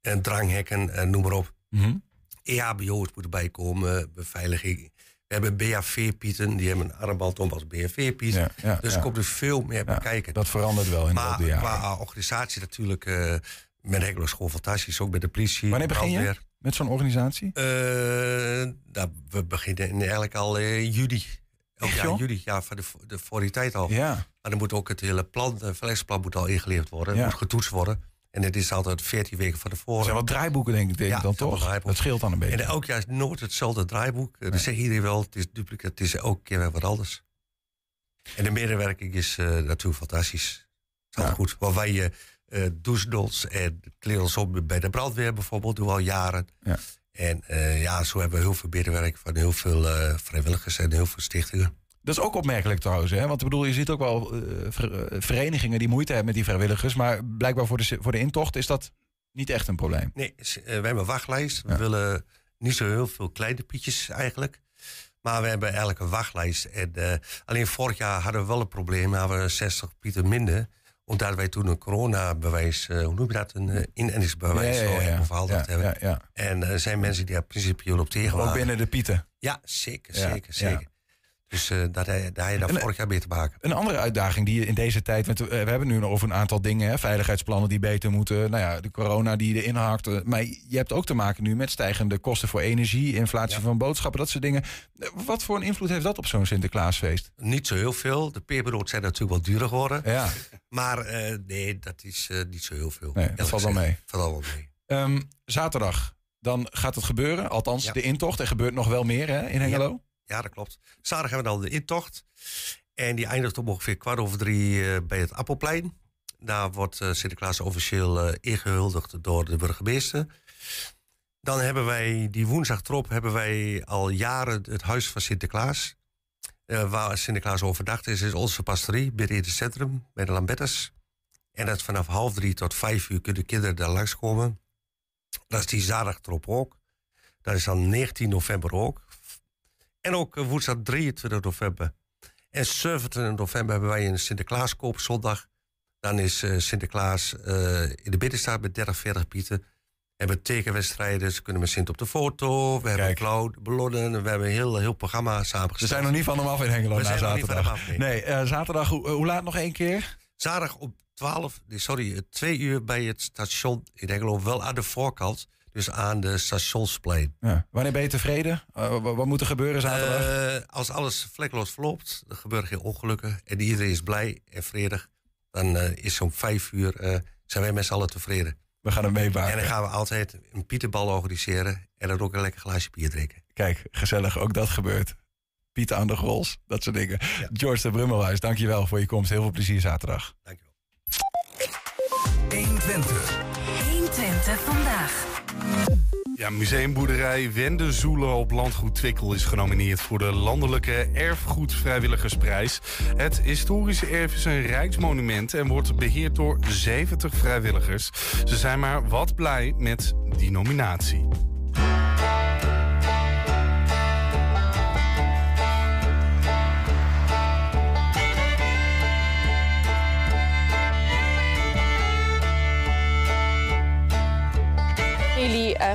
En dranghekken, en noem maar op. Mhm. EHBO's moeten bijkomen, beveiliging. We hebben BHV-pieten, die hebben een armband om als BHV-piet. Ja, ja, dus ja. er komt er veel meer bij kijken. Dat verandert wel in de Maar der jaren. qua organisatie natuurlijk, eh met is gewoon fantastisch. Ook met de politie. Wanneer begin je met zo'n organisatie? Eh, nou, we beginnen in- eigenlijk al in juli. Elk jaar juli, ja, voor de, de, voor die tijd al. Ja. Maar dan moet ook het hele plan, het verleidingsplan moet al ingeleverd worden. Het moet getoetst worden. En het is altijd 14 weken van tevoren. Er zijn wat draaiboeken, denk ik, denk dan toch? Dat scheelt dan een beetje. En jaar is nooit hetzelfde draaiboek. Eh, Dan zegt iedereen wel, het is duplicaat, het is elke keer weer wat anders. En de medewerking is eh, natuurlijk fantastisch. Is altijd goed. Want wij, eh, eh douchedols en kleren op bij de brandweer bijvoorbeeld, doen al jaren. Ja. En ja, zo hebben we heel veel medewerking van heel veel vrijwilligers en heel veel stichtingen. Dat is ook opmerkelijk trouwens. Hè? Want ik bedoel, je ziet ook wel eh, ver- eh, verenigingen die moeite hebben met die vrijwilligers. Maar blijkbaar voor de, voor de intocht is dat niet echt een probleem. Nee, eh, we hebben een wachtlijst. We willen niet zo heel veel kleine pietjes eigenlijk. Maar we hebben eigenlijk een wachtlijst. En, alleen vorig jaar hadden we wel een probleem. Hadden we 60 pieten minder. Omdat wij toen een coronabewijs, eh, hoe noem je dat? Een uh, inendingsbewijs Ja, ja, ja, hebben. En er zijn mensen die daar principieel op tegen Ook waren. binnen de pieten. Ja, zeker, zeker, zeker. Dus eh daar, daar je daar En, vorig jaar mee te maken. Een andere uitdaging die je in deze tijd. Want we we hebben nu nog over een aantal dingen. Hè, veiligheidsplannen die beter moeten. Nou ja, de corona die erin hakt. eh, Maar je hebt ook te maken nu met stijgende kosten voor energie. Inflatie van boodschappen, dat soort dingen. Eh, Wat voor een invloed heeft dat op zo'n Sinterklaasfeest? Niet zo heel veel. De peperoot zijn natuurlijk wel duurder geworden. Ja. Maar eh, nee, dat is eh, niet zo heel veel. Nee, dat valt wel mee. Valt wel mee. Ehm, zaterdag, dan gaat het gebeuren. Althans, Ja. de intocht. Er gebeurt nog wel meer hè, in Hengelo. Ja, dat klopt. Zaterdag hebben we dan de intocht. En die eindigt om ongeveer kwart over drie eh, bij het Appelplein. Daar wordt eh, Sinterklaas officieel eh, ingehuldigd door de burgemeester. Dan hebben wij die woensdag erop hebben wij al jaren het Huis van Sinterklaas. Waar Sinterklaas overdag is, is onze pastorie binnen in het centrum, bij de Lambettes. En dat vanaf half drie tot vijf uur kunnen kinderen daar langskomen. Dat is die zaterdag erop ook. Dat is dan 19 november ook. En ook eh, woensdag 23 november. En 27 november hebben wij een Sinterklaaskoop zondag. Dan is eh, Sinterklaas eh, in de binnenstaat met 30, 40 pieten. We hebben tekenwedstrijden, ze kunnen met Sint op de foto. We hebben cloud, ballonnen, we hebben een heel, heel programma samengesteld. Ze zijn nog niet van hem af in Hengelo We na zijn nog niet van zaterdag. hem af, nee. nee, zaterdag, hoe, hoe laat nog één keer? Zaterdag om 12, nee, sorry, eh, twee uur bij het station in Hengelo. Wel aan de voorkant, dus aan de stationsplein. Ja. Wanneer ben je tevreden? Eh, wa- wat moet er gebeuren zaterdag? Eh, als alles vlekkeloos verloopt, er gebeuren geen ongelukken en iedereen is blij en vredig, dan eh, is om vijf uur eh, zijn wij met z'n allen tevreden. We gaan het meemaken. En dan gaan we altijd een pieterbal organiseren en dan ook een lekker glaasje bier drinken. Kijk, gezellig, ook dat gebeurt. Piet aan de Grols, dat soort dingen. George de Brummelhuis, dankjewel voor je komst. Heel veel plezier zaterdag. 120. 120 vandaag. Ja, museumboerderij Wende Zoelen op landgoed Twikkel is genomineerd voor de Landelijke Erfgoedvrijwilligersprijs. Het historische erf is een rijksmonument en wordt beheerd door 70 vrijwilligers. Ze zijn maar wat blij met die nominatie.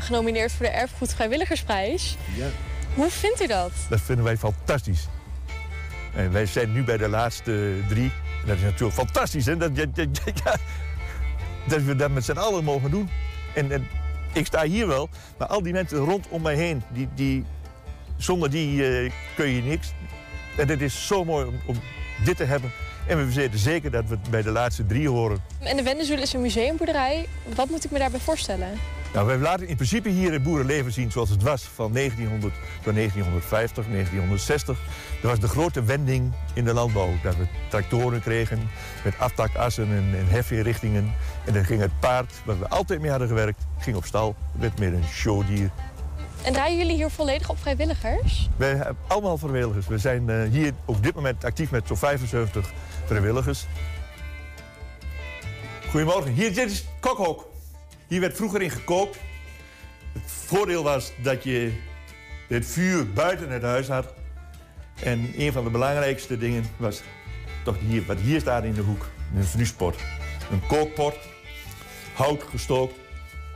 Genomineerd voor de Erfgoed Vrijwilligersprijs. Ja. Hoe vindt u dat? Dat vinden wij fantastisch. En wij zijn nu bij de laatste drie. En dat is natuurlijk fantastisch, hè? Dat, dat, dat, ja, dat we dat met z'n allen mogen doen. En, en ik sta hier wel, maar al die mensen rondom mij heen, die, die, zonder die eh, kun je niks. En het is zo mooi om, om dit te hebben. En we weten zeker dat we bij de laatste drie horen. En de Wendezoel is een museumboerderij. Wat moet ik me daarbij voorstellen? Nou, wij laten in principe hier het boerenleven zien zoals het was van 1900 tot 1950, 1960. Dat was de grote wending in de landbouw. Dat we tractoren kregen met aftakassen en, en hefinrichtingen. En dan ging het paard, waar we altijd mee hadden gewerkt, ging op stal. werd meer een showdier. En draaien jullie hier volledig op vrijwilligers? Wij hebben allemaal vrijwilligers. We zijn eh, hier op dit moment actief met zo'n 75 vrijwilligers. Goedemorgen, hier dit is kokhok. Hier werd vroeger in gekookt. Het voordeel was dat je het vuur buiten het huis had. En een van de belangrijkste dingen was toch hier, wat hier staat in de hoek. Een vnuspot. Een kookpot, hout gestookt.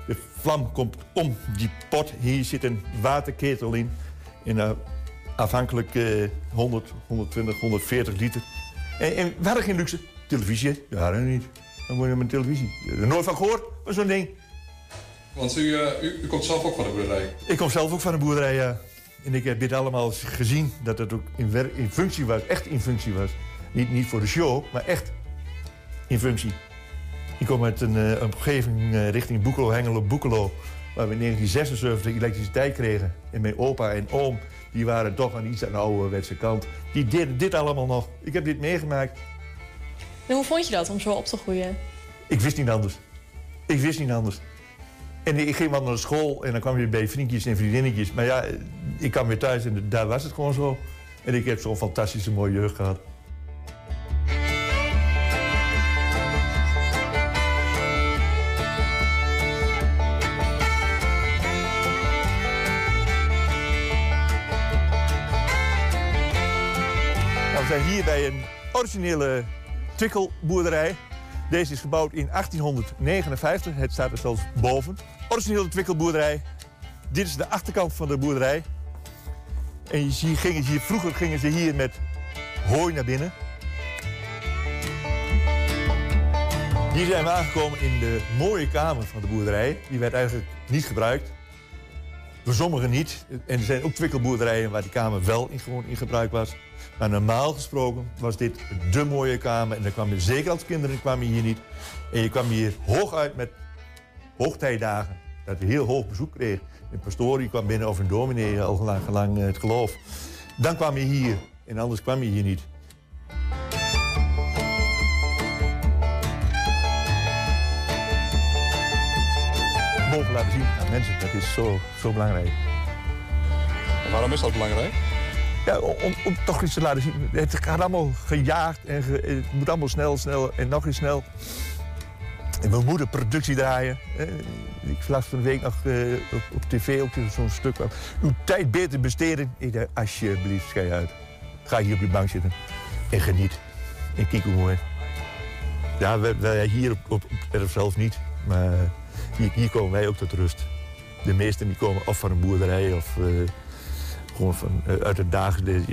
De vlam komt om die pot. Hier zit een waterketel in. in afhankelijk eh, 100, 120, 140 liter. En, en we hadden geen luxe. Televisie, ja, we niet. Dan moet je met televisie. Nooit van gehoord, maar zo'n ding. Want u, eh, u, u komt zelf ook van de boerderij. Ik kom zelf ook van een boerderij, ja. En ik heb dit allemaal gezien, dat het ook in, wer- in functie was, echt in functie was. Niet, niet voor de show, maar echt in functie. Ik kom uit een, eh, omgeving eh, richting Boekelo, Hengelo, Boekelo... waar we in 1976 elektriciteit kregen. En mijn opa en oom, die waren toch aan iets aan de ouderwetse kant. Die deden dit allemaal nog. Ik heb dit meegemaakt. En hoe vond je dat om zo op te groeien? Ik wist niet anders. Ik wist niet anders. En ik ging wel naar school en dan kwam je bij vriendjes en vriendinnetjes. Maar ja, ik kwam weer thuis en daar was het gewoon zo. En ik heb zo'n fantastische mooie jeugd gehad. Nou, we zijn hier bij een originele twikkelboerderij. Deze is gebouwd in 1859. Het staat er zelfs boven. Originele twikkelboerderij. Dit is de achterkant van de boerderij. En je gingen hier, vroeger gingen ze hier met hooi naar binnen. Hier zijn we aangekomen in de mooie kamer van de boerderij. Die werd eigenlijk niet gebruikt. Door sommigen niet. En er zijn ook twikkelboerderijen waar die kamer wel in, gewoon in gebruik was. Maar normaal gesproken was dit de mooie kamer. En dan kwam je, zeker als kinderen kwam je hier niet. En je kwam hier hooguit met hoogtijdagen. Dat we heel hoog bezoek kregen. Een pastorie kwam binnen of een dominee, al lang, lang het geloof. Dan kwam je hier. En anders kwam je hier niet. Boven laten zien aan mensen, dat is zo, zo belangrijk. waarom is dat belangrijk? Ja, om, om toch iets te laten zien. Het gaat allemaal gejaagd en ge- het moet allemaal snel, snel en nog eens snel. En we moeten productie draaien. Eh, Ik las van de week nog eh, op, op tv zo'n stuk. Uw tijd beter besteden. Ik dacht, alsjeblieft, schei uit. Ga hier op je bank zitten en geniet. En kijk hoe mooi. Ja, wij, wij hier op, op, zelf niet. Maar hier, hier komen wij ook tot rust. De meesten die komen of van een boerderij of... eh, gewoon van, uit het dagelijkse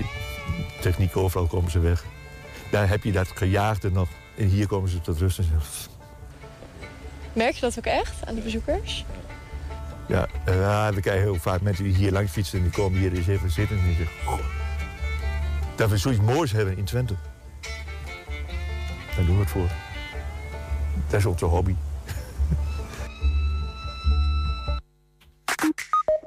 techniek, overal komen ze weg. Daar heb je dat gejaagde nog. En hier komen ze tot rust. En zeggen, Merk je dat ook echt aan de bezoekers? Ja, we krijgen heel vaak mensen die hier langs fietsen... en die komen hier eens even zitten en die zeggen... "Goh, dat we zoiets moois hebben in Twente. Daar doen we het voor. Dat is onze hobby.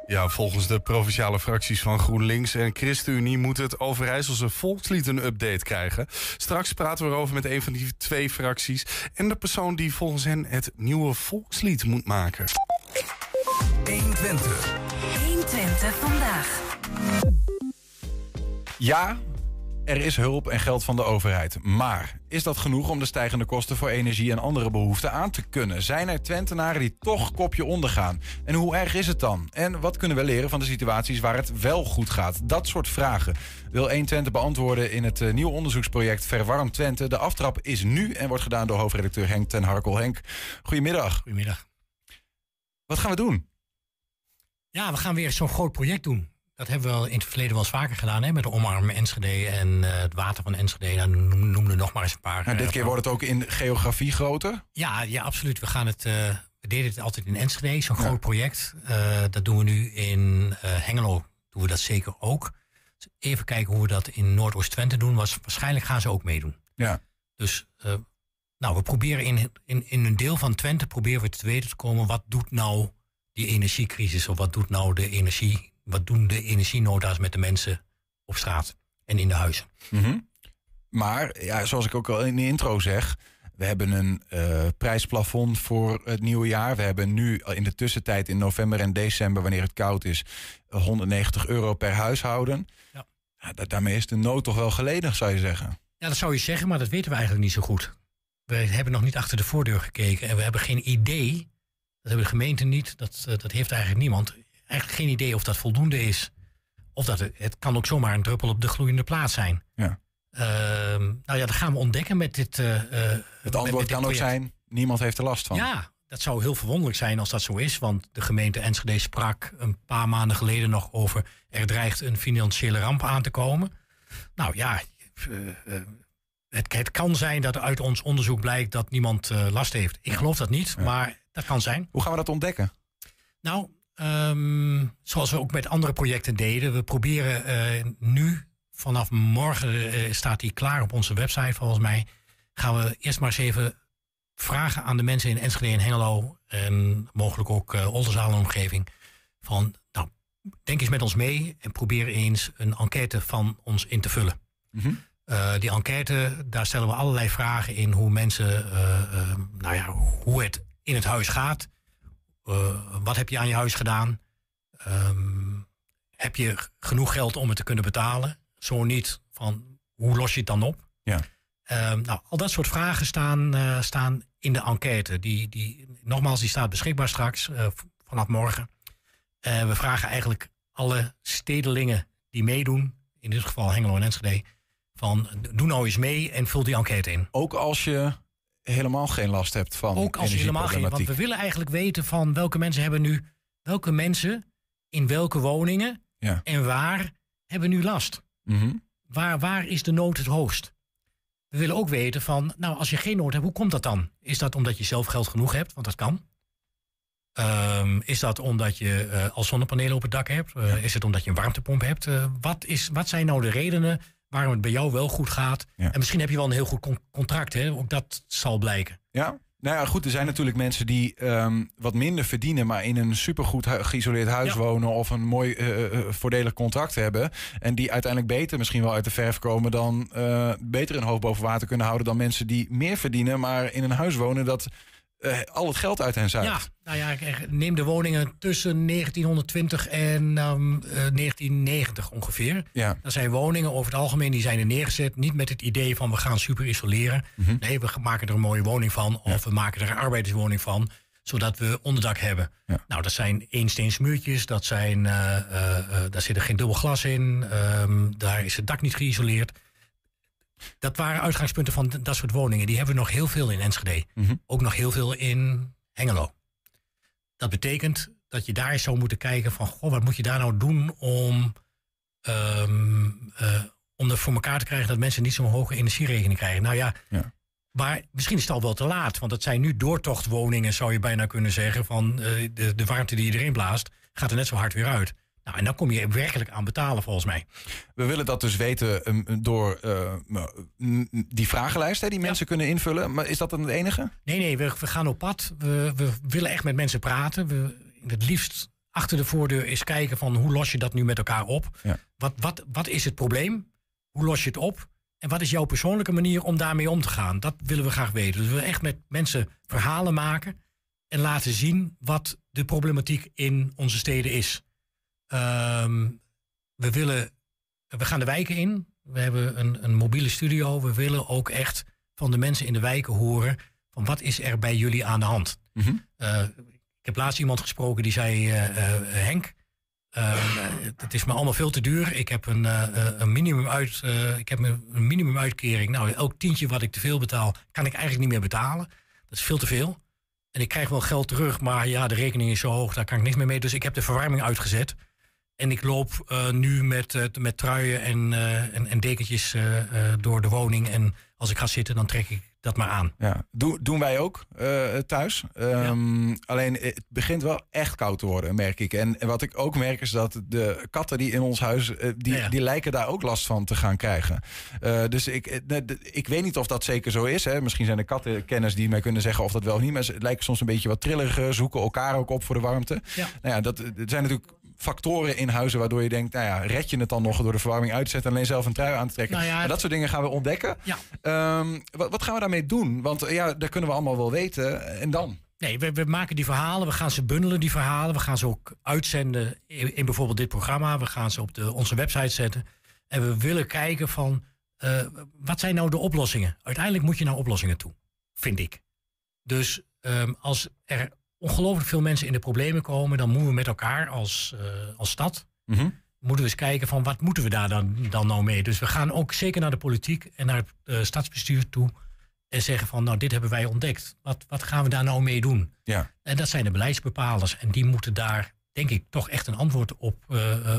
Ja, volgens de provinciale fracties van GroenLinks en ChristenUnie moet het Overijsselse volkslied een update krijgen. Straks praten we erover met een van die twee fracties en de persoon die volgens hen het nieuwe volkslied moet maken. 120. 120 vandaag. Ja, er is hulp en geld van de overheid. Maar is dat genoeg om de stijgende kosten voor energie en andere behoeften aan te kunnen? Zijn er Twentenaren die toch kopje ondergaan? En hoe erg is het dan? En wat kunnen we leren van de situaties waar het wel goed gaat? Dat soort vragen wil 1 Twente beantwoorden in het eh, nieuwe onderzoeksproject Verwarm Twente. De aftrap is nu en wordt gedaan door hoofdredacteur Henk ten Harkel. Henk, goedemiddag. Goedemiddag. Wat gaan we doen? Ja, we gaan weer zo'n groot project doen. Dat hebben we al in het verleden wel eens vaker gedaan, hè, met de omarm Enschede en eh, het water van Enschede. Nou, noem, noem er nog maar eens een paar. Nou, dit eh, keer wordt het ook in geografie groter. Ja, ja, absoluut. We, gaan het, eh, we deden het altijd in Enschede, zo'n groot project. Dat doen we nu in Hengelo, doen we dat zeker ook. Dus even kijken hoe we dat in Noordoost-Twente doen. Was, waarschijnlijk gaan ze ook meedoen. Ja. Dus nou, we proberen in, in, in een deel van Twente proberen we te weten te komen... wat doet nou die energiecrisis of wat doet nou de energie... wat doen de energienoda's met de mensen op straat en in de huizen. Mhm. Maar ja, zoals ik ook al in de intro zeg. We hebben een eh, prijsplafond voor het nieuwe jaar. We hebben nu in de tussentijd in november en december, wanneer het koud is, 190 euro per huishouden. Ja. Ja, da- daarmee is de nood toch wel geleden, zou je zeggen. Ja, dat zou je zeggen, maar dat weten we eigenlijk niet zo goed. We hebben nog niet achter de voordeur gekeken en we hebben geen idee. Dat hebben de gemeente niet, dat, eh, dat heeft eigenlijk niemand. Eigenlijk geen idee of dat voldoende is. Of dat het, het kan ook zomaar een druppel op de gloeiende plaat zijn. Ja. Ehm, nou ja, dat gaan we ontdekken met dit. met- Het antwoord dit kan ook zijn, niemand heeft er last van. Ja, dat zou heel verwonderlijk zijn als dat zo is. Want de gemeente Enschede sprak een paar maanden geleden nog over... er dreigt een financiële ramp aan te komen. Nou ja, eh, het, het kan zijn dat uit ons onderzoek blijkt dat niemand last heeft. Ik geloof dat niet, maar dat kan zijn. Hoe gaan we dat ontdekken? Nou, ehm, zoals we ook met andere projecten deden... we proberen eh, nu, vanaf morgen eh, staat die klaar op onze website volgens mij... gaan we eerst maar eens even vragen aan de mensen in Enschede en Hengelo... en mogelijk ook eh Oldenzaal en omgeving... van, nou, denk eens met ons mee en probeer eens een enquête van ons in te vullen. Mhm. Die enquête, daar stellen we allerlei vragen in hoe mensen, nou ja, hoe het in het huis gaat. Eh, wat heb je aan je huis gedaan? Ehm, heb je genoeg geld om het te kunnen betalen? Zo niet, van hoe los je het dan op? Ja. Ehm, nou, al dat soort vragen staan, eh, staan in de enquête. Die, die, nogmaals, die staat beschikbaar straks eh, vanaf morgen. We vragen eigenlijk alle stedelingen die meedoen, in dit geval Hengelo en Enschede, van doe nou eens mee en vul die enquête in. Ook als je helemaal geen last hebt van Ook als je helemaal geen. Want we willen eigenlijk weten van welke mensen hebben nu, welke mensen in welke woningen Ja. en waar hebben nu last. Mhm. Waar, waar is de nood het hoogst? We willen ook weten van, nou, als je geen nood hebt, hoe komt dat dan? Is dat omdat je zelf geld genoeg hebt? Want dat kan. Ehm, is dat omdat je eh, al zonnepanelen op het dak hebt? Eh, Is het omdat je een warmtepomp hebt? Eh, wat, is, wat zijn nou de redenen waarom het bij jou wel goed gaat? En misschien heb je wel een heel goed con- contract, hè? Ook dat zal blijken. Ja, nou ja, goed. Er zijn natuurlijk mensen die ehm, wat minder verdienen, maar in een supergoed hu- geïsoleerd huis wonen of een mooi eh, eh, voordelig contract hebben. En die uiteindelijk beter misschien wel uit de verf komen dan eh, beter een hoofd boven water kunnen houden dan mensen die meer verdienen, maar in een huis wonen dat eh, al het geld uit hen zuigt. Ja, nou ja, neem de woningen tussen 1920 en ehm, eh, 1990 ongeveer. Ja. Dat zijn woningen over het algemeen die zijn er neergezet. Niet met het idee van we gaan super isoleren. Mhm. Nee, we maken er een mooie woning van. Of we maken er een arbeiderswoning van. Zodat we onderdak hebben. Nou, dat zijn eensteensmuurtjes. Dat zijn, eh, eh, eh, daar zit er geen dubbel glas in. ehm, daar is het dak niet geïsoleerd. Dat waren uitgangspunten van dat soort woningen. Die hebben we nog heel veel in Enschede. Mhm. Ook nog heel veel in Hengelo. Dat betekent dat je daar eens zou moeten kijken van... Goh, wat moet je daar nou doen om, ehm eh, om er voor elkaar te krijgen... dat mensen niet zo'n hoge energierekening krijgen. Nou ja, maar misschien is het al wel te laat. Want het zijn nu doortochtwoningen, zou je bijna kunnen zeggen... van eh, de, de warmte die je erin blaast, gaat er net zo hard weer uit. Nou, en dan kom je werkelijk aan betalen, volgens mij. We willen dat dus weten ehm, door eh, die vragenlijst hè, die mensen kunnen invullen. Maar is dat dan het enige? Nee, nee, we, we gaan op pad. We, we willen echt met mensen praten. We het liefst achter de voordeur eens kijken van hoe los je dat nu met elkaar op? Ja. Wat, wat, wat is het probleem? Hoe los je het op? En wat is jouw persoonlijke manier om daarmee om te gaan? Dat willen we graag weten. Dus we willen echt met mensen verhalen maken en laten zien wat de problematiek in onze steden is. Ehm, we, willen, we gaan de wijken in. We hebben een, een mobiele studio. We willen ook echt van de mensen in de wijken horen... van wat is er bij jullie aan de hand? Eh, ik heb laatst iemand gesproken die zei... eh, eh, Henk, eh, het is me allemaal veel te duur. Ik heb een, een, minimum uit, ik heb een een minimumuitkering. Nou, elk tientje wat ik te veel betaal... kan ik eigenlijk niet meer betalen. Dat is veel te veel. En ik krijg wel geld terug, maar ja, de rekening is zo hoog... daar kan ik niks meer mee. Dus ik heb de verwarming uitgezet... En ik loop eh, nu met, eh, met truien en, eh, en, en dekentjes door de woning. En als ik ga zitten, dan trek ik dat maar aan. Ja, Doe, doen wij ook thuis. Ehm, Alleen het begint wel echt koud te worden, merk ik. En, en wat ik ook merk is dat de katten die in ons huis, die, Ja, ja. die lijken daar ook last van te gaan krijgen. Dus ik, ik weet niet of dat zeker zo is. Hè. Misschien zijn er kattenkenners die mij kunnen zeggen of dat wel of niet. Maar ze lijken soms een beetje wat trilliger, zoeken elkaar ook op voor de warmte. Ja. Nou ja, dat, zijn natuurlijk factoren in huizen waardoor je denkt, nou ja, red je het dan nog door de verwarming uit te zetten en alleen zelf een trui aan te trekken. Nou ja, dat soort dingen gaan we ontdekken. Ja. Ehm, wat, wat gaan we daarmee doen? Want eh, ja, dat kunnen we allemaal wel weten. En dan? Nee, we, we maken die verhalen, we gaan ze bundelen, die verhalen. We gaan ze ook uitzenden in, in bijvoorbeeld dit programma. We gaan ze op de, onze website zetten. En we willen kijken van, eh, wat zijn nou de oplossingen? Uiteindelijk moet je naar oplossingen toe, vind ik. Dus ehm, als er ongelooflijk veel mensen in de problemen komen... dan moeten we met elkaar als, eh, als stad... Mhm. moeten we eens kijken van wat moeten we daar dan, dan nou mee. Dus we gaan ook zeker naar de politiek en naar het eh, stadsbestuur toe... en zeggen van, nou, dit hebben wij ontdekt. Wat, wat gaan we daar nou mee doen? Ja. En dat zijn de beleidsbepalers. En die moeten daar, denk ik, toch echt een antwoord op, eh,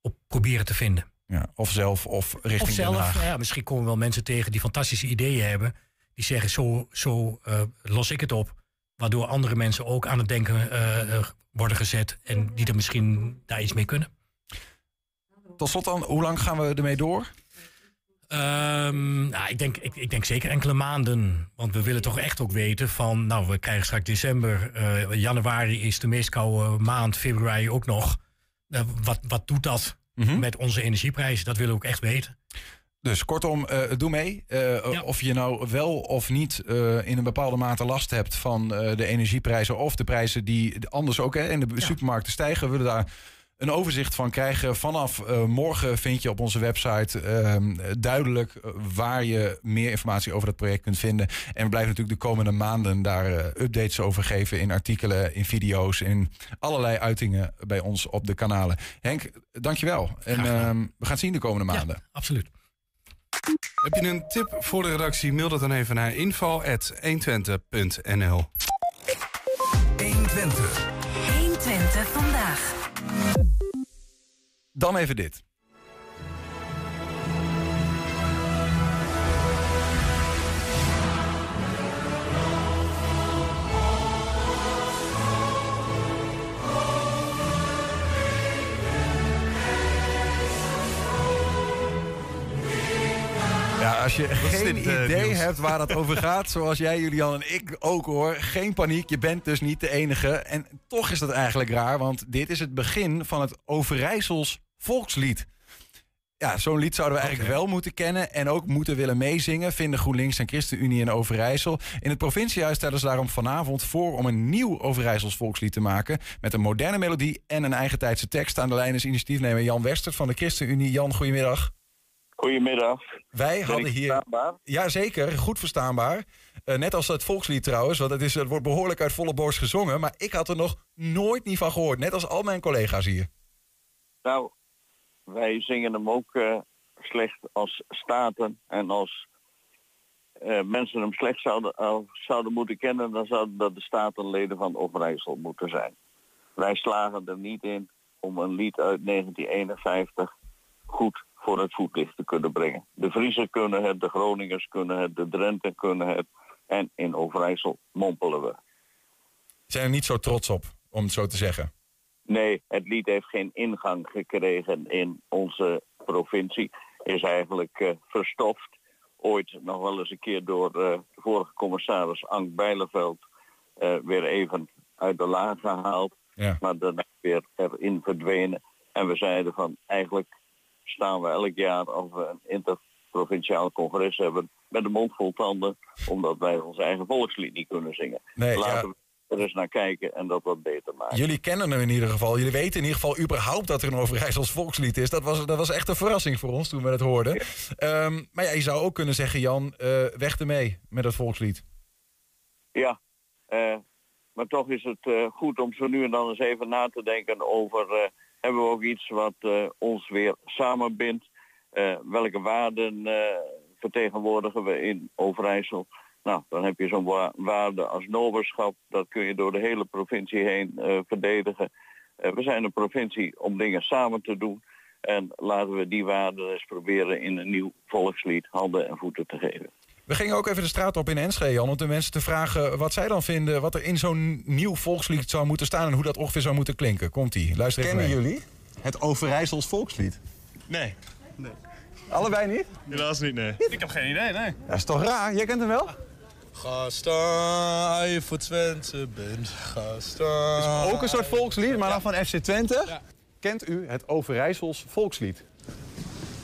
op proberen te vinden. Ja, of zelf of richting Of Den zelf, Haag. ja, misschien komen we wel mensen tegen die fantastische ideeën hebben. Die zeggen, zo, zo los ik het op. Waardoor andere mensen ook aan het denken eh, eh, worden gezet. En die er misschien daar iets mee kunnen. Tot slot dan, hoe lang gaan we ermee door? Ehm, nou, ik, denk, ik, ik denk zeker enkele maanden. Want we willen toch echt ook weten van... Nou, we krijgen straks december. eh, januari is de meest koude maand. Februari ook nog. Wat, wat doet dat met onze energieprijzen? Dat willen we ook echt weten. Dus kortom, eh, doe mee. Eh, Of je nou wel of niet eh, in een bepaalde mate last hebt van de energieprijzen of de prijzen die anders ook hè, in de supermarkten stijgen. We willen daar een overzicht van krijgen. Vanaf morgen vind je op onze website ehm, duidelijk waar je meer informatie over het project kunt vinden. En we blijven natuurlijk de komende maanden daar updates over geven in artikelen, in video's, in allerlei uitingen bij ons op de kanalen. Henk, dankjewel. En ehm, we gaan het zien de komende maanden. absoluut. Heb je een tip voor de redactie? Mail dat dan even naar info.120.nl 120. 120 vandaag. Dan even dit. Ja, als je geen dit, eh, idee Niels? hebt waar dat over gaat, zoals jij, Julian en ik ook hoor, geen paniek. Je bent dus niet de enige. En toch is dat eigenlijk raar, want dit is het begin van het Overijssels volkslied. Ja, zo'n lied zouden we eigenlijk wel moeten kennen en ook moeten willen meezingen, vinden GroenLinks en ChristenUnie in Overijssel. In het provinciehuis stellen ze daarom vanavond voor om een nieuw Overijssels volkslied te maken. Met een moderne melodie en een eigen tijdse tekst. Aan de lijn is initiatiefnemer Jan Westert van de ChristenUnie. Jan, goedemiddag. Goedemiddag. Wij Ben hadden hier. verstaanbaar? Ja, zeker. Goed verstaanbaar. Eh, net als het volkslied trouwens, want het, is, het wordt behoorlijk uit volle borst gezongen. Maar ik had er nog nooit niet van gehoord. Net als al mijn collega's hier. Nou, wij zingen hem ook eh, slecht als staten. En als eh, mensen hem slecht zouden, zouden moeten kennen, dan zouden dat de statenleden van Overijssel moeten zijn. Wij slagen er niet in om een lied uit 1951 goed voor het voetlicht te kunnen brengen. De Friesen kunnen het, de Groningers kunnen het, de Drenten kunnen het. En in Overijssel mompelen we. Zijn er niet zo trots op, om het zo te zeggen. Nee, het lied heeft geen ingang gekregen in onze provincie. Is eigenlijk verstoft. Ooit nog wel eens een keer door eh, de vorige commissaris Ank Bijleveld eh, weer even uit de laag gehaald. Ja. Maar daarna weer erin verdwenen. En we zeiden van eigenlijk staan we elk jaar als we een interprovinciaal congres hebben met de mond vol tanden. Omdat wij ons eigen volkslied niet kunnen zingen. Nee, Laten ja. we er eens naar kijken en dat wat beter maken. Jullie kennen hem in ieder geval. Jullie weten in ieder geval überhaupt dat er een Overijssels volkslied is. Dat was, dat was echt een verrassing voor ons toen we het hoorden. Ehm, maar ja, je zou ook kunnen zeggen, Jan, eh, weg ermee met het volkslied. Ja, eh, maar toch is het eh, goed om zo nu en dan eens even na te denken over... hebben we ook iets wat eh, ons weer samenbindt? Eh, welke waarden eh, vertegenwoordigen we in Overijssel? Nou, dan heb je zo'n wa- waarde als noberschap. Dat kun je door de hele provincie heen verdedigen. We zijn een provincie om dingen samen te doen. En laten we die waarden eens proberen in een nieuw volkslied handen en voeten te geven. We gingen ook even de straat op in Enschede, Jan, om de mensen te vragen wat zij dan vinden, wat er in zo'n nieuw volkslied zou moeten staan en hoe dat ongeveer zou moeten klinken. Komt-ie, luister even Kennen mee. jullie het Overijssels volkslied? Nee. nee. Allebei niet? Helaas niet, nee. Ik heb geen idee, nee. Dat is toch raar? Jij kent hem wel? Ga staan, je voor Twente bent. Ga staan. Ook een soort volkslied, maar dan van FC Twente. Kent u het Overijssels volkslied?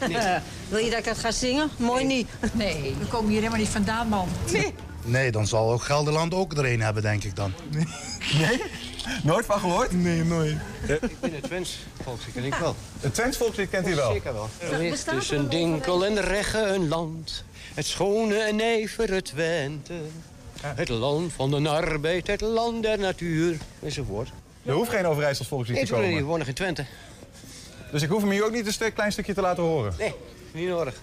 wil je dat ik het ga zingen? Mooi niet. Nee. We komen hier helemaal niet vandaan, man. Nee. Nee, dan zal ook Gelderland ook er een hebben, denk ik dan. Nee? Nooit van gehoord? Nee, nooit. Ik ben het Twents volkslied, ken ik wel. Het Twents volkslied kent u wel? Zeker wel. Er ligt tussen Dinkel en Regge een land. Het schone en nijvere Twente. Het land van de arbeid, het land der natuur, enzovoort. Er hoeft geen Overijssels volkslied Ik te komen. woon nog in Twente. Dus ik hoef hem hier ook niet een stuk, klein stukje te laten horen? Nee, niet nodig.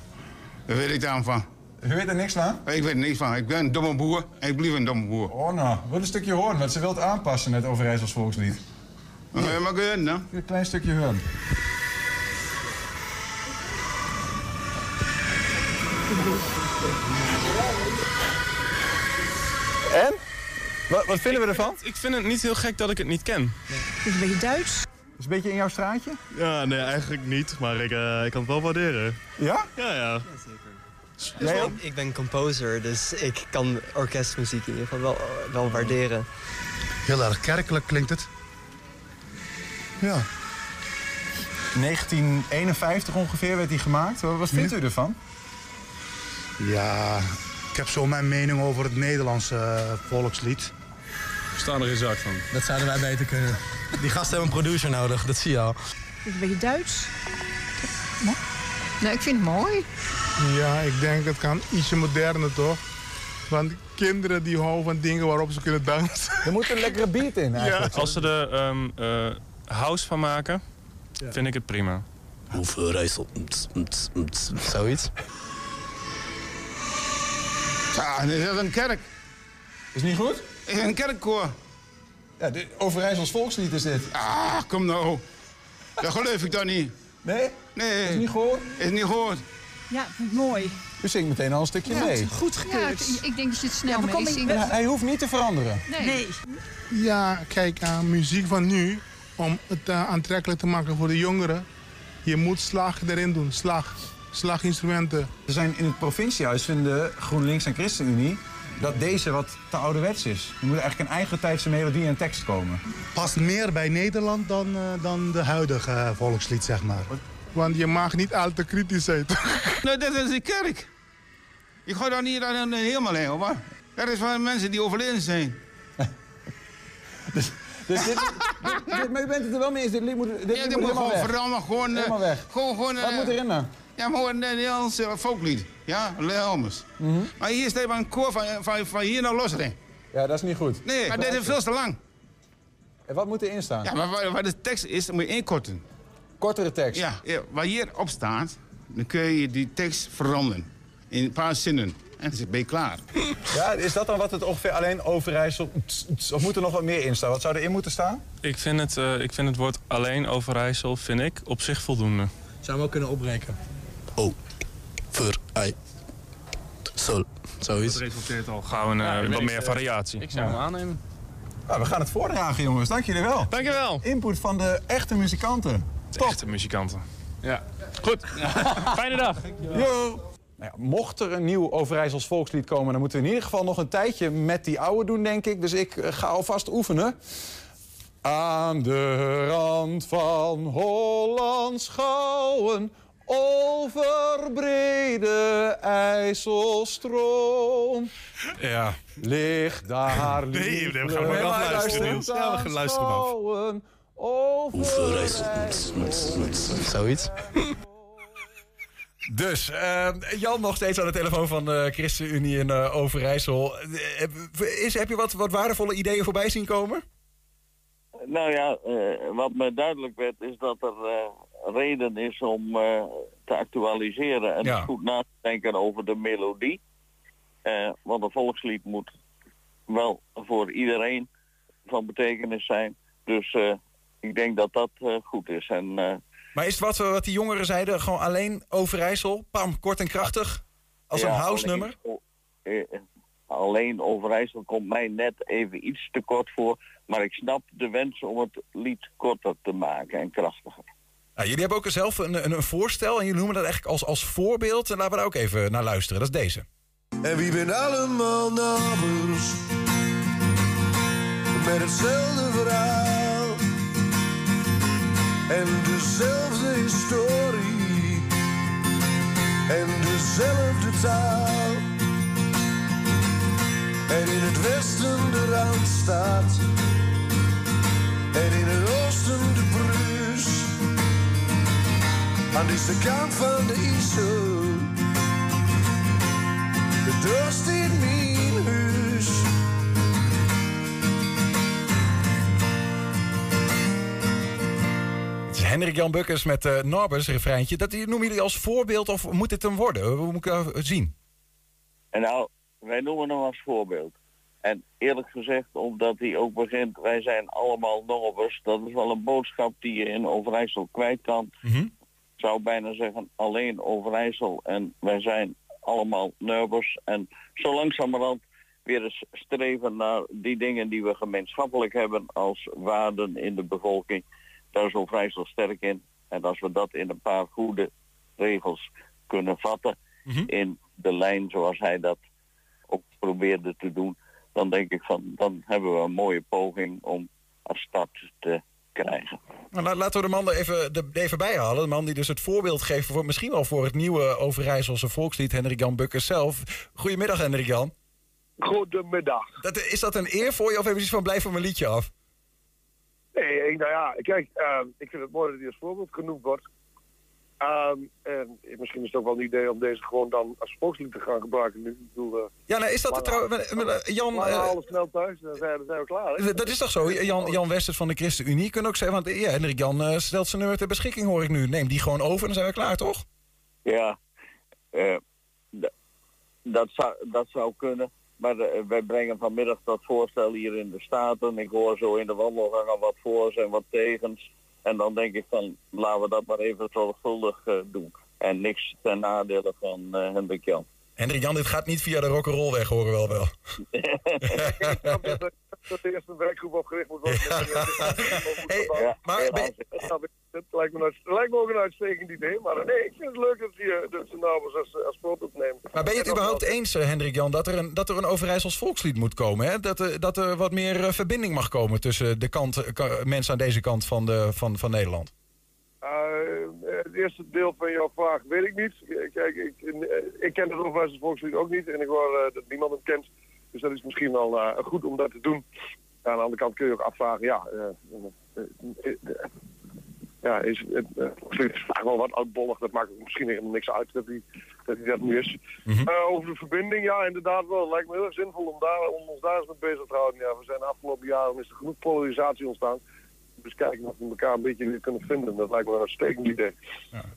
Daar weet ik daar van. U weet er niks van? Ik weet er niks van. Ik ben een domme boer en ik blijf een domme boer. Oh nou, wil een stukje horen, want ze wil het aanpassen, het Overijssels volkslied. Ja. Maar goed, nou. Een klein stukje horen. En? Wat, wat vinden we ervan? Ik vind het niet heel gek dat ik het niet ken. Het is een beetje Duits. Is een beetje in jouw straatje? Ja, nee, eigenlijk niet. Maar ik, eh, ik kan het wel waarderen. Ja? Ja, ja. Ik, ik ben composer, dus ik kan orkestmuziek in ieder geval wel, wel waarderen. Heel erg kerkelijk klinkt het. Ja. 1951 ongeveer werd die gemaakt. Wat vindt u ervan? Ja, ik heb zo mijn mening over het Nederlandse eh, volkslied. Staan er geen zak van. Dat zouden wij beter kunnen. Die gasten hebben een producer nodig, dat zie je al. Een beetje Duits. Nee, ik vind het mooi. Ja, ik denk het kan ietsje moderner toch? Want kinderen die houden van dingen waarop ze kunnen dansen. Er moet een lekkere beat in eigenlijk. Als ze er ehm, eh, house van maken, vind ik het prima. Hoeveel Rijssel? Zoiets. Ja, dit is een kerk. Is niet goed? Een kerkkoor. Ja, de Overijssels volkslied is dit. Ah, kom nou. Dat geloof ik dan niet. Nee? Nee. Is niet gehoord? Is niet gehoord. Ja, vind ik mooi. U zingt meteen al een stukje mee. Goed gekeurd. ik, ik denk dat je het snel Ja, we mee zingt. Hij hoeft niet te veranderen. Nee. Ja, kijk, aan muziek van nu, om het eh, aantrekkelijk te maken voor de jongeren, je moet slag erin doen, slag, slaginstrumenten. Er zijn in het provinciehuis vinden GroenLinks en ChristenUnie dat deze wat te ouderwets is. Er moet eigenlijk een eigen tijdse melodie en tekst komen. Past meer bij Nederland dan, eh, dan de huidige eh, volkslied, zeg maar. Want je mag niet al te kritisch zijn. Nee, dit is de kerk. Ik ga daar niet aan de hemel heen, hoor. Dat is van mensen die overleden zijn. Dus dit, dit, dit- maar u bent het er wel mee eens, dit lied moet, dit Ja, dit moet moet helemaal gewoon weg. veranderen. Gewoon, eh, Helemaal weg. Gewoon, gewoon, Wat eh, moet erin dan? Ja, maar een Nederlands eh, folklied. Ja, Lehelmers. Mhm. Maar hier staat maar een koor van, van, van hier naar Lossering. Ja, dat is niet goed. Nee, maar dit is veel te lang. En wat moet erin staan? Ja, maar waar, waar de tekst is, dan moet je inkorten. Kortere tekst? Ja, ja, waar hierop staat, dan kun je die tekst veranderen. In een paar zinnen. En dan ben je klaar. Ja, is dat dan wat het ongeveer alleen Overijssel... Of moet er nog wat meer in staan? Wat zou erin moeten staan? Ik vind het, eh, ik vind het woord alleen Overijssel, vind ik, op zich voldoende. Zou hem ook kunnen opbreken. Oh, ei, sol, zoiets. Dat resulteert al gauw in eh, wat meer variatie. Ik zou hem aannemen. Nou, we gaan het voordragen, jongens. Dank jullie wel. Dankjewel. Input van de echte muzikanten. De echte muzikanten. Ja. Goed. Fijne dag. Yo. Nou ja, mocht er een nieuw Overijssels volkslied komen... dan moeten we in ieder geval nog een tijdje met die oude doen, denk ik. Dus ik eh, ga alvast oefenen. Aan de rand van Holland schouwen... over brede IJsselstroom... Ja. Ligt daar Nee, we gaan maar afluisteren, Niels. Ja, we gaan luisteren af. over Zoiets. Dus, eh, Jan nog steeds aan de telefoon van de ChristenUnie in eh, Overijssel. Eh, is, heb je wat, wat waardevolle ideeën voorbij zien komen? Nou ja, eh, wat me duidelijk werd is dat er eh, reden is om eh, te actualiseren en Ja. goed na te denken over de melodie. Eh, want een volkslied moet wel voor iedereen van betekenis zijn. Dus eh, ik denk dat dat goed is. En Maar is het wat, we- wat die jongeren zeiden, gewoon alleen Overijssel? Pam, kort en krachtig? Als ja, een house alleen- nummer? eh, alleen Overijssel komt mij net even iets te kort voor. Maar ik snap de wens om het lied korter te maken en krachtiger. Nou, jullie hebben ook zelf een, een, een voorstel en jullie noemen dat eigenlijk als, als voorbeeld. En laten we daar ook even naar luisteren. Dat is deze. En wie ben allemaal nabers met hetzelfde verhaal en dezelfde historie en dezelfde taal. En in het westen de Randstad en in het oosten Aan deze kant van de IJssel de dorst in mijn huis. Het is Hendrik Jan Bukkers met uh, Norbers refreintje. Dat noemen jullie als voorbeeld of moet dit hem worden? Hoe moet ik dat zien? En nou, wij noemen hem als voorbeeld. En eerlijk gezegd, omdat hij ook begint, wij zijn allemaal Norbers. Dat is wel een boodschap die je in Overijssel kwijt kan. Ik zou bijna zeggen, alleen Overijssel. En wij zijn allemaal Nurbers. En zo langzamerhand weer eens streven naar die dingen die we gemeenschappelijk hebben als waarden in de bevolking. Daar is Overijssel sterk in. En als we dat in een paar goede regels kunnen vatten in de lijn zoals hij dat ook probeerde te doen, dan denk ik van dan hebben we een mooie poging om als stad te krijgen. Nou, la- laten we de man er even, de, even bij halen. De man die dus het voorbeeld geeft voor misschien wel voor het nieuwe Overijsselse volkslied, Hendrik Jan Bukkers zelf. Goedemiddag, Hendrik Jan. Goedemiddag. Dat, is dat een eer voor je of heb je zoiets van blijf van mijn liedje af? Nee, nou ja, kijk, ehm, ik vind het mooi dat hij als voorbeeld genoemd wordt. Ehm, en misschien is het ook wel een idee om deze gewoon dan als volkslied te gaan gebruiken nu. Ik bedoel, eh, Ja, nou is dat de lang- trouw... eh, Jan, eh, halen snel thuis, dan zijn, dan zijn we klaar. hè? dat is toch zo? Jan, Jan Westers van de ChristenUnie kunnen ook zeggen, want ja, Hendrik Jan stelt zijn nummer ter beschikking, hoor ik nu. Neem die gewoon over en dan zijn we klaar, toch? Ja, dat, zou, dat zou kunnen. Maar wij brengen vanmiddag dat voorstel hier in de Staten. Ik hoor zo in de wandelgang al wat voor's en wat tegens. En dan denk ik van, laten we dat maar even zorgvuldig eh, doen. En niks ten nadele van eh Hendrik Jan. Hendrik Jan, dit gaat niet via de rock'n'roll weg, horen we wel wel. Ik snap dat, er- dat er eerst een werkgroep opgericht moet worden. Ja, maar ben- Dat lijkt me, lijkt ook een uitstekend idee. Maar nee, ik vind het leuk dat, die, eh, dat ze nou als, als voorbeeld nemen. Maar ben je het überhaupt eens, eh, Hendrik Jan, dat er een, dat er een Overijssels volkslied moet komen? Hè? Dat, er, dat er wat meer eh, verbinding mag komen tussen de kant, eh, ka- mensen aan deze kant van, de, van, van Nederland? Eh, het eerste deel van jouw vraag weet ik niet. Eh, Kijk, ik, eh, ik ken het Overijssels volkslied ook niet. En ik hoor eh, dat niemand hem kent. Dus dat is misschien wel eh, goed om dat te doen. aan de andere kant kun je ook afvragen, ja... ja, is het eh, is vaak wel wat oudbollig. Dat maakt misschien helemaal niks uit dat hij dat, hij dat nu is. Eh, over de verbinding, ja, inderdaad wel. Het lijkt me heel erg zinvol om, daar, om ons daar eens mee bezig te houden. Ja, we zijn de afgelopen jaren is er genoeg polarisatie ontstaan. Dus kijken of we elkaar een beetje weer kunnen vinden. Dat lijkt me een uitstekend idee.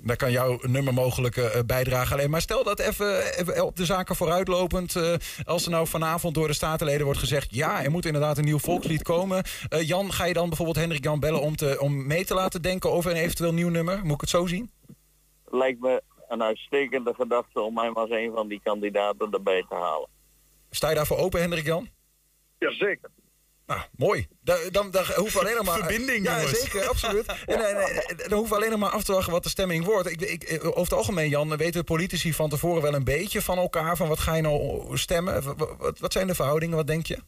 Daar kan jouw nummer mogelijk eh, bijdragen. Alleen maar stel dat even, even op de zaken vooruitlopend. eh, als er nou vanavond door de statenleden wordt gezegd. ja, er moet inderdaad een nieuw volkslied komen. Eh, Jan, ga je dan bijvoorbeeld Hendrik Jan bellen om, te, om mee te laten denken over een eventueel nieuw nummer? Moet ik het zo zien? Lijkt me een uitstekende gedachte om mij maar als een van die kandidaten erbij te halen. Sta je daarvoor open, Hendrik Jan? Jazeker. Nou, mooi. Da- Dan, dan hoeven we alleen nog maar... Verbinding, Ja, jongens. zeker, absoluut. En, en, en, dan hoeven we alleen nog maar af te wachten wat de stemming wordt. Ik, ik, over het algemeen, Jan, weten politici van tevoren wel een beetje van elkaar... van wat ga je nou stemmen? Wat, wat, wat zijn de verhoudingen? Wat denk je?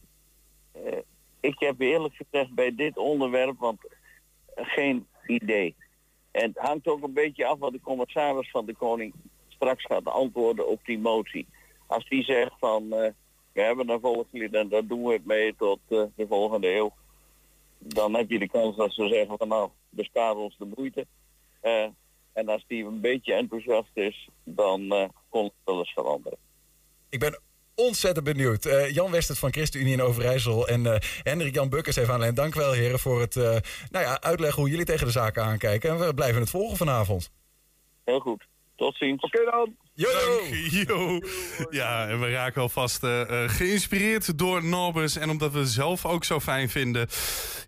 Eh, ik heb eerlijk gezegd bij dit onderwerp, want eh, geen idee. En het hangt ook een beetje af wat de commissaris van de Koning straks gaat antwoorden op die motie. Als die zegt van, eh, we hebben een volkslied en daar doen we het mee tot eh, de volgende eeuw. Dan heb je de kans dat ze zeggen van nou, bespaar ons de moeite. Eh, en als die een beetje enthousiast is, dan eh kon het wel eens veranderen. Ik ben ontzettend benieuwd. Eh, Jan Westert van ChristenUnie in Overijssel en eh, Hendrik Jan Bukkers even aan lijn. Dank wel, heren, voor het nou ja, uitleggen hoe jullie tegen de zaken aankijken. En we blijven het volgen vanavond. Heel goed. Tot ziens. Oké dan. Yo, yo. Ja, en we raken alvast eh, eh, geïnspireerd door Norbus. En omdat we het zelf ook zo fijn vinden...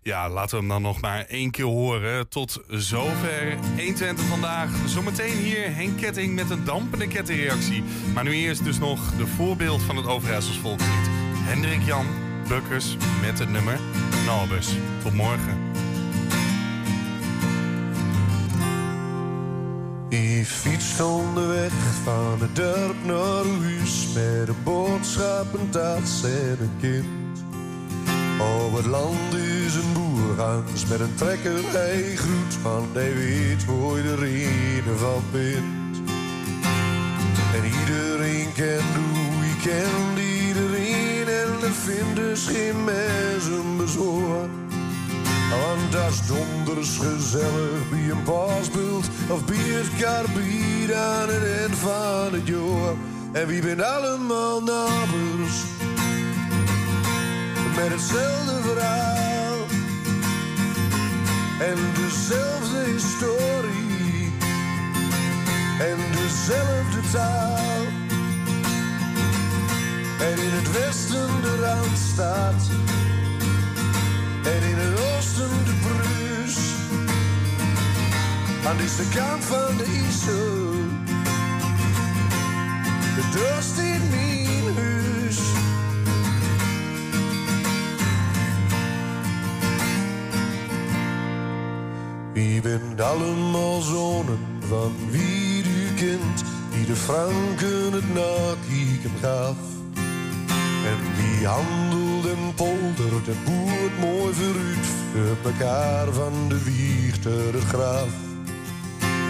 ja, laten we hem dan nog maar één keer horen. Tot zover 120 vandaag. Zometeen hier Henk Ketting met een dampende kettingreactie. Maar nu eerst dus nog de voorbeeld van het Overijssels volkslied. Hendrik Jan Bukkers met het nummer Norbus. Tot morgen. Je fietst onderweg van het dorp naar huis met een boodschap, een tas en een kind. Op het land is een boer langs met een trekker, hij groet van hij weet je de reden van bent. En iedereen kent hoe je kent iedereen en er vindt dus geen mens een bezwaar. Want dat is donders gezellig bij een paasbult of bij het karbiet aan het eind van het jaar. En wie bent allemaal nabers met hetzelfde verhaal. En dezelfde historie. En dezelfde taal. En in het westen de Randstaat en in het oosten de Bruus. Aan deze kant van de IJssel, de dorst in mijn huis. Wie bent allemaal zonen van wie u kent, die de Franken het nakieken gaf. En wie handelt en poldert en boert mooi vooruit op elkaar van de wieg het graf.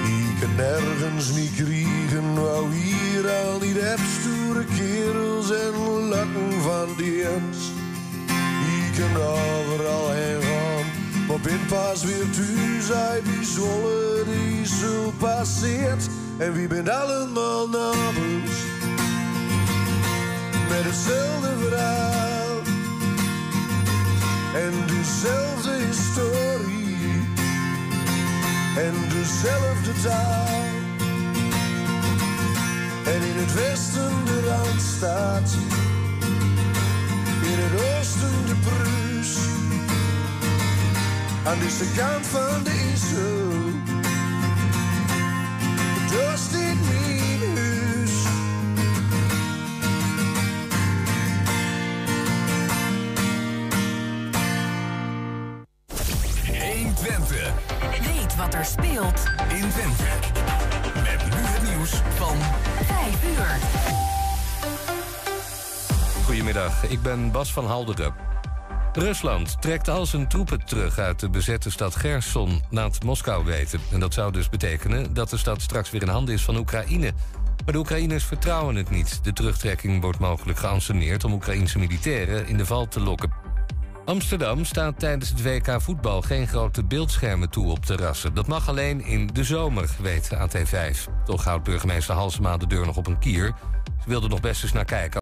Ik kan nergens niet kriegen, wou hier al die stoere kerels en lakken van dienst. Ik kan overal heen gaan, maar ben pas weer thuis uit die zolle die zo passeert. En wie bent allemaal nabels met hetzelfde verhaal en dezelfde historie. En dezelfde taal. En in het westen de Randstaat, in het oosten de Pruis, aan deze kant van de daar speelt In Twente. Met nu het nieuws van 5 uur. Goedemiddag, ik ben Bas van Halderen. Rusland trekt al zijn troepen terug uit de bezette stad Gerson, laat Moskou weten. En dat zou dus betekenen dat de stad straks weer in handen is van Oekraïne. Maar de Oekraïners vertrouwen het niet. De terugtrekking wordt mogelijk geanceneerd om Oekraïnse militairen in de val te lokken. Amsterdam staat tijdens het WK voetbal geen grote beeldschermen toe op terrassen. Dat mag alleen in de zomer, weet AT5. Toch houdt burgemeester Halsema de deur nog op een kier. Ze wilde nog best eens naar kijken.